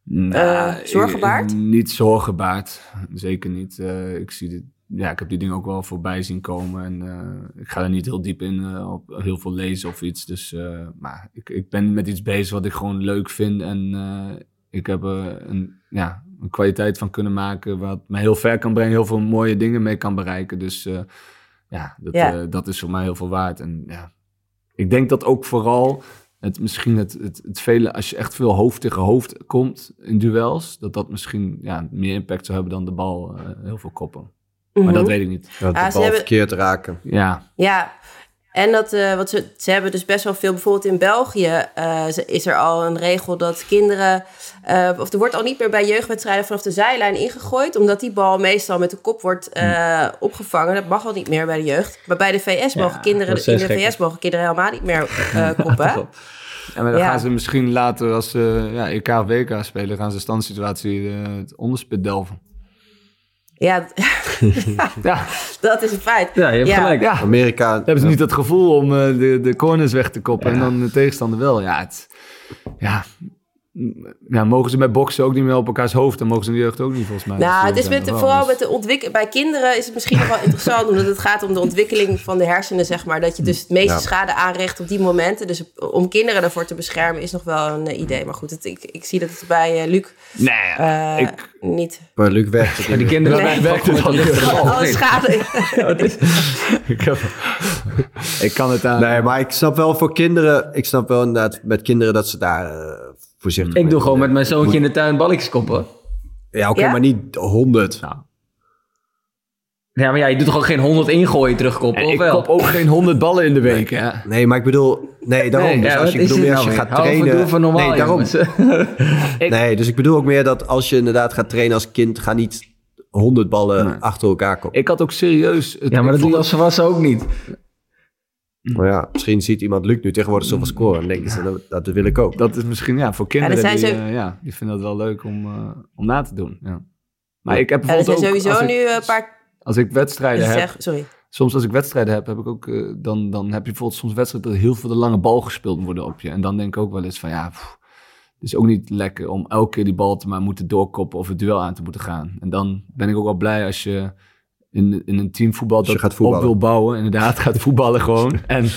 Nou, Eh, zorgen baart? Niet zorgen baart, zeker niet. Eh, ik, zie dit, ja, ik heb die dingen ook wel voorbij zien komen. En eh, ik ga er niet heel diep in eh, op heel veel lezen of iets. Dus, eh, maar ik, ik ben met iets bezig wat ik gewoon leuk vind. En ik heb er een, ja, een kwaliteit van kunnen maken wat mij heel ver kan brengen. Heel veel mooie dingen mee kan bereiken. Dus ja, dat, Ja. dat is voor mij heel veel waard. En ja, ik denk dat ook vooral het, misschien het, het, het vele, als je echt veel hoofd tegen hoofd komt in duels, dat dat misschien ja, meer impact zou hebben dan de bal heel veel koppen. Maar Mhm. dat weet ik niet. Dat de Ah, ze bal hebben- verkeerd raken. Ja, Ja, en dat, eh, wat ze, ze hebben dus best wel veel, bijvoorbeeld in België eh, is er al een regel dat kinderen, eh, of er wordt al niet meer bij jeugdwedstrijden vanaf de zijlijn ingegooid, omdat die bal meestal met de kop wordt eh, opgevangen. Dat mag al niet meer bij de jeugd. Maar bij de VS mogen kinderen, in de VS mogen kinderen helemaal niet meer eh, koppen. en dan Ja. gaan ze misschien later, als ze ja, EK of WK spelen, gaan ze standsituatie het onderspit delven. Ja, Ja, dat is een feit. Ja, je hebt Ja. gelijk. ja. Amerika... hebben ze niet het gevoel om eh, de, de corners weg te koppen en dan de tegenstander wel. Ja, het, ja, ja, mogen ze met boksen ook niet meer op elkaars hoofd? Dan mogen ze in de jeugd ook niet, volgens mij. Nou, het is met, vooral met de ontwikkeling. Bij kinderen is het misschien nog wel interessant, omdat het gaat om de ontwikkeling van de hersenen, zeg maar. Dat je dus het meeste Ja. schade aanricht op die momenten. Dus om kinderen daarvoor te beschermen is nog wel een eh, idee. Maar goed, het, ik, ik zie dat het bij eh, Luc Nee, eh, ik, niet. Maar Luc werkt die niet. kinderen Nee. werkt het dan Alle schade. ik, kan het aan. Nee, maar ik snap wel voor kinderen... Ik snap wel inderdaad met kinderen dat ze daar voorzichtig Ik doe gewoon met mijn zoontje in de tuin balletjes koppen. Ja, oké, Ja? maar niet honderd. Ja, maar ja, je doet toch ook geen 100 ingooien terugkoppen, of ik wel? kop ook geen honderd ballen in de week. Hè? Nee, maar ik bedoel... Nee, daarom. Nee, dus ja, als je, ik bedoel meer als nou je gaat Hou trainen... doen van normaal, nee, daarom. Nee, dus ik bedoel ook meer dat als je inderdaad gaat trainen als kind... ga niet honderd ballen Nee. achter elkaar koppen. Ik had ook serieus. Het, Ja, maar ik dat je als volwassen ook niet. Maar ja, misschien ziet iemand Luc nu tegenwoordig zoveel scoren... en denkt ze, dat, dat wil ik ook. Dat is misschien ja, voor kinderen zijn die, ze- eh, ja, die vinden dat wel leuk om, eh, om na te doen. Ja. Maar ik heb Ja, er bijvoorbeeld zijn ook, sowieso als, nu ik, eh, een paar... als ik wedstrijden heb, Zeg, sorry. soms als ik wedstrijden heb, heb ik ook, eh, dan, dan heb je bijvoorbeeld soms wedstrijden dat heel veel de lange bal gespeeld worden op je. En dan denk ik ook wel eens van ja, pff, het is ook niet lekker om elke keer die bal te maar moeten doorkoppen of het duel aan te moeten gaan. En dan ben ik ook wel blij als je in, in een team voetbalt Als je dat op wil bouwen, inderdaad gaat voetballen gewoon. En,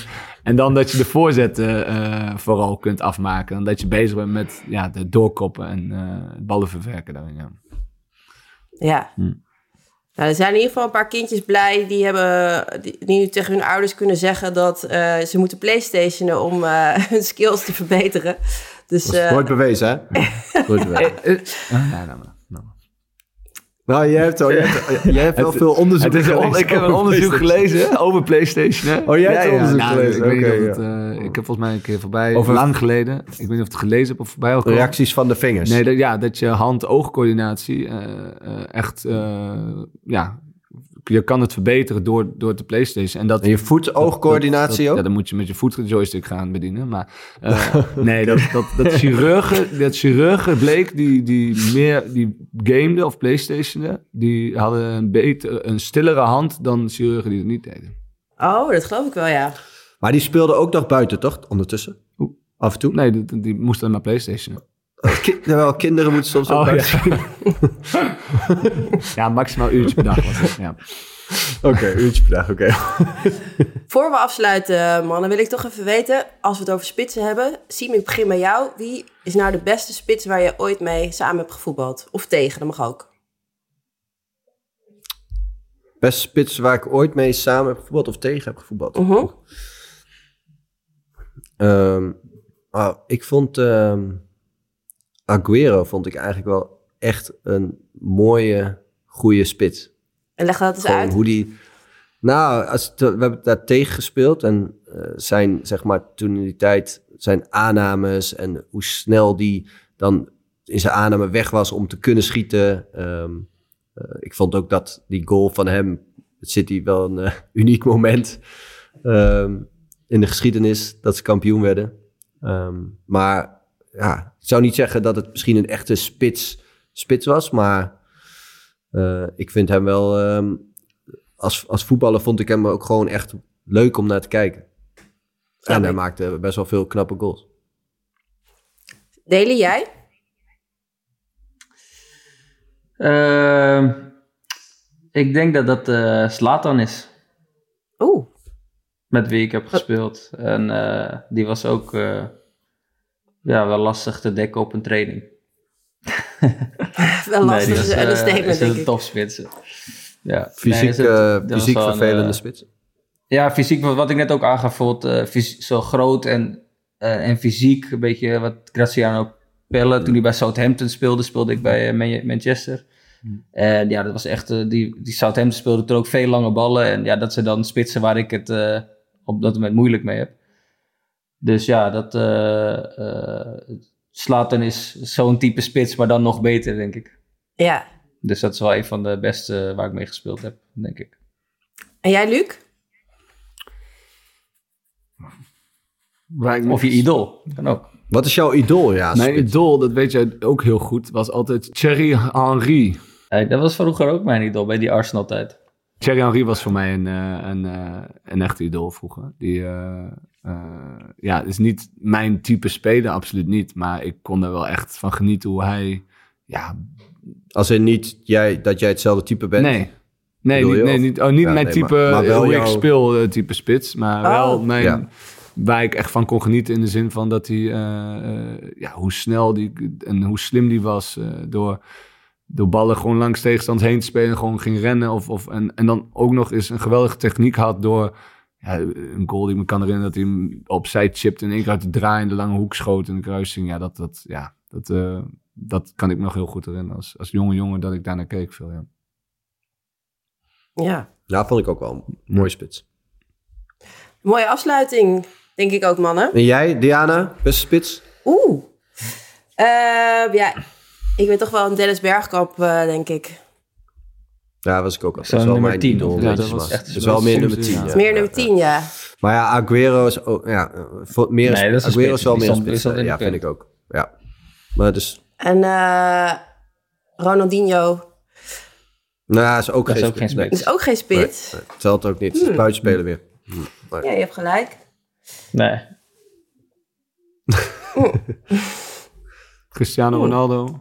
en dan dat je de voorzetten eh, vooral kunt afmaken. En dat je bezig bent met ja, de doorkoppen en eh ballen verwerken daarin. Ja. Ja. Hm. Nou, er zijn in ieder geval een paar kindjes blij die, hebben, die, die nu tegen hun ouders kunnen zeggen dat eh, ze moeten playstationen om eh, hun skills te verbeteren. Dus Dat is eh, nooit bewezen, hè? nooit bewezen. Ja, nou, nou. Nou, jij hebt, wel- jij hebt, jij hebt wel Het- veel onderzoek Het is on- gelezen ik heb een onderzoek gelezen over PlayStation. Hè? Oh, jij hebt onderzoek nou, gelezen, Ik, of het, eh, ik heb volgens mij een keer voorbij, Over- lang geleden. Ik weet niet of het gelezen heb of voorbij al. Reacties van de vingers. Nee, dat, ja, dat je hand-oogcoördinatie eh, eh, echt, ja, je kan het verbeteren door, door de PlayStation. En dat En je voet-oogcoördinatie dat- ook? Ja, dan moet je met je voetjoystick gaan bedienen. Maar eh, nee, dat, dat, dat chirurgen, dat chirurgen bleek die, die meer die gameden of PlayStationen, die hadden een beter, een stillere hand dan chirurgen die het niet deden. oh, dat geloof ik wel, ja. Maar die speelde ook nog buiten, toch? Ondertussen? Af en toe? Nee, die, die moesten maar PlayStation. Ki- kinderen moeten soms ook Oh. Ja, maximaal een uurtje per dag was het. Ja. Oké, uurtje per dag, oké. Voor we afsluiten, mannen, wil ik toch even weten, als we het over spitsen hebben. Siem, ik begin bij jou. Wie is nou de beste spits waar je ooit mee samen hebt gevoetbald? Of tegen, dat mag ook. Beste spits waar ik ooit mee samen heb gevoetbald of tegen heb gevoetbald. Mhm. Ehm, ah, ik vond ehm Aguero vond ik eigenlijk wel echt een mooie, goede spits. En leg dat eens Gewoon uit. hoe die... Nou, als, we hebben daar tegen gespeeld en eh, zijn, zeg maar, toen in die tijd zijn aannames en hoe snel die dan in zijn aanname weg was om te kunnen schieten. Ehm, eh, ik vond ook dat die goal van hem, het City, wel een eh, uniek moment ehm, in de geschiedenis dat ze kampioen werden. Ehm, maar ja, ik zou niet zeggen dat het misschien een echte spits, spits was, maar eh, ik vind hem wel, ehm, als, als voetballer vond ik hem ook gewoon echt leuk om naar te kijken. En hij ik. maakte best wel veel knappe goals. Delen jij? Ehm, ik denk dat dat eh Slatan is. Oeh, Met wie ik heb gespeeld. En eh, die was ook eh, ja, wel lastig te dekken op een training. wel lastig. die was, is een eh, understatement, is denk een ik. Ja. Fysiek, Nee, het- eh, fysiek een, vervelende eh, spits. Ja, fysiek, wat ik net ook aangaf, bijvoorbeeld, eh, zo groot en, eh, en fysiek. Een beetje wat Graziano Pelle, toen hij bij Southampton speelde, speelde ik bij eh, Man- Manchester. En ja, dat was echt, eh, die, die Southampton speelde toen ook veel lange ballen. En ja, dat zijn dan spitsen waar ik het eh, op dat moment moeilijk mee heb. Dus ja, dat eh eh, Zlatan is zo'n type spits, maar dan nog beter, denk ik. Ja. Dus dat is wel een van de beste waar ik mee gespeeld heb, denk ik. En jij, Luc? Waar ik Of je idool, kan ook. Wat is jouw idool? Ja, Mijn spits. idool, dat weet jij ook heel goed, was altijd Thierry Henry. Hey, dat was vroeger ook mijn idool bij die Arsenal-tijd. Thierry Henry was voor mij een, eh, een, eh, een echte idool vroeger. Die, eh, eh, ja, is niet mijn type speler, absoluut niet. Maar ik kon er wel echt van genieten hoe hij, ja, Als in niet jij, dat jij hetzelfde type bent. nee. Nee, niet, nee, oh, niet Ja, mijn nee, type, maar- maar wel hoe ik jouw- speel eh, type spits. Maar Oh. wel mijn, Ja. waar ik echt van kon genieten in de zin van dat hij, eh, eh, ja, hoe snel die en hoe slim die was eh, door, door ballen gewoon langs tegenstand heen te spelen, gewoon ging rennen. Of, of, en, en dan ook nog eens een geweldige techniek had door ja, een goal die ik me kan herinneren dat hij hem opzij chipt en één keer uit de draai in de lange hoek schoot in de kruising. Ja, dat, dat, ja, dat, eh, dat kan ik me nog heel goed herinneren als, als jonge jongen dat ik daarnaar keek veel, ja. Ja. Ja, vond ik ook wel een mooie spits. Mooie afsluiting, denk ik ook, mannen. En jij, Diana, beste spits? Oeh. Eh, ja, ik ben toch wel een Dennis Bergkamp, eh, denk ik. Ja, was ik ook al. Dat is wel nummer mijn 10, idool. Ja, dat was maar echt Het is wel meer nummer 10. ja. Meer nummer 10, ja. Maar ja, Aguero is ook... Ja, voor- meer Nee, dat is Aguero is wel meer spits. Ja, vind ik ook. Ja. Maar dus... En eh, Ronaldinho. Nou, is ook Dat is geen ook geen spits. Nee. Is ook geen spits. Nee, nee, telt ook niet. Is buitenspeler weer. Ja, je hebt gelijk. Nee. Cristiano Ronaldo.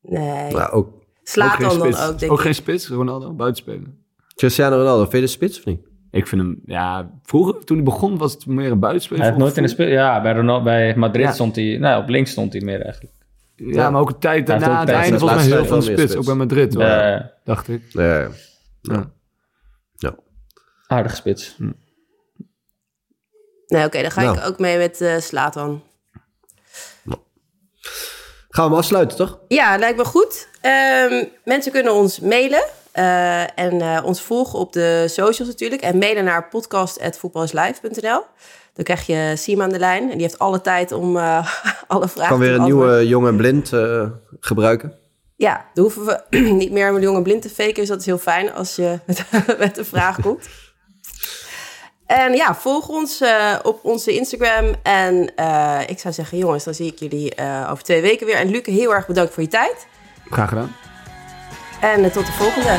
Nee. Nou, ook Slaat ook geen dan dan spits. ook, denk Ook ik. geen spits, Ronaldo, buitenspeler. Cristiano Ronaldo, vind je de spits of niet? Ik vind hem, ja, vroeger toen hij begon was het meer een buitenspeler. Hij heeft nooit in de speel. Ja, bij, Ronaldo, bij Madrid Ja. stond hij. Nou, op links stond hij meer eigenlijk. Ja, maar ook een tijd daarna, het tijd- einde volgens mij heel veel spits, ook bij Madrid, hoor, dacht ik. Nee. Ja. aardige spits. Nee, oké, dan ga Nou. ik ook mee met eh Slatan. Gaan we hem afsluiten, toch? Ja, lijkt me goed. Ehm, mensen kunnen ons mailen eh, en eh, ons volgen op de socials natuurlijk. En mailen naar podcast.voetballislive.nl. Dan krijg je Siem aan de lijn. En die heeft alle tijd om eh, alle vragen Kan weer te een nieuwe jonge blind gebruiken. Ja, dan hoeven we niet meer een jonge blind te faken. Dus dat is heel fijn als je met, met een vraag komt. En ja, volg ons op onze Instagram. En ik zou zeggen, jongens, dan zie ik jullie over twee weken weer. En Luc, heel erg bedankt voor je tijd. Graag gedaan. En eh, tot de volgende.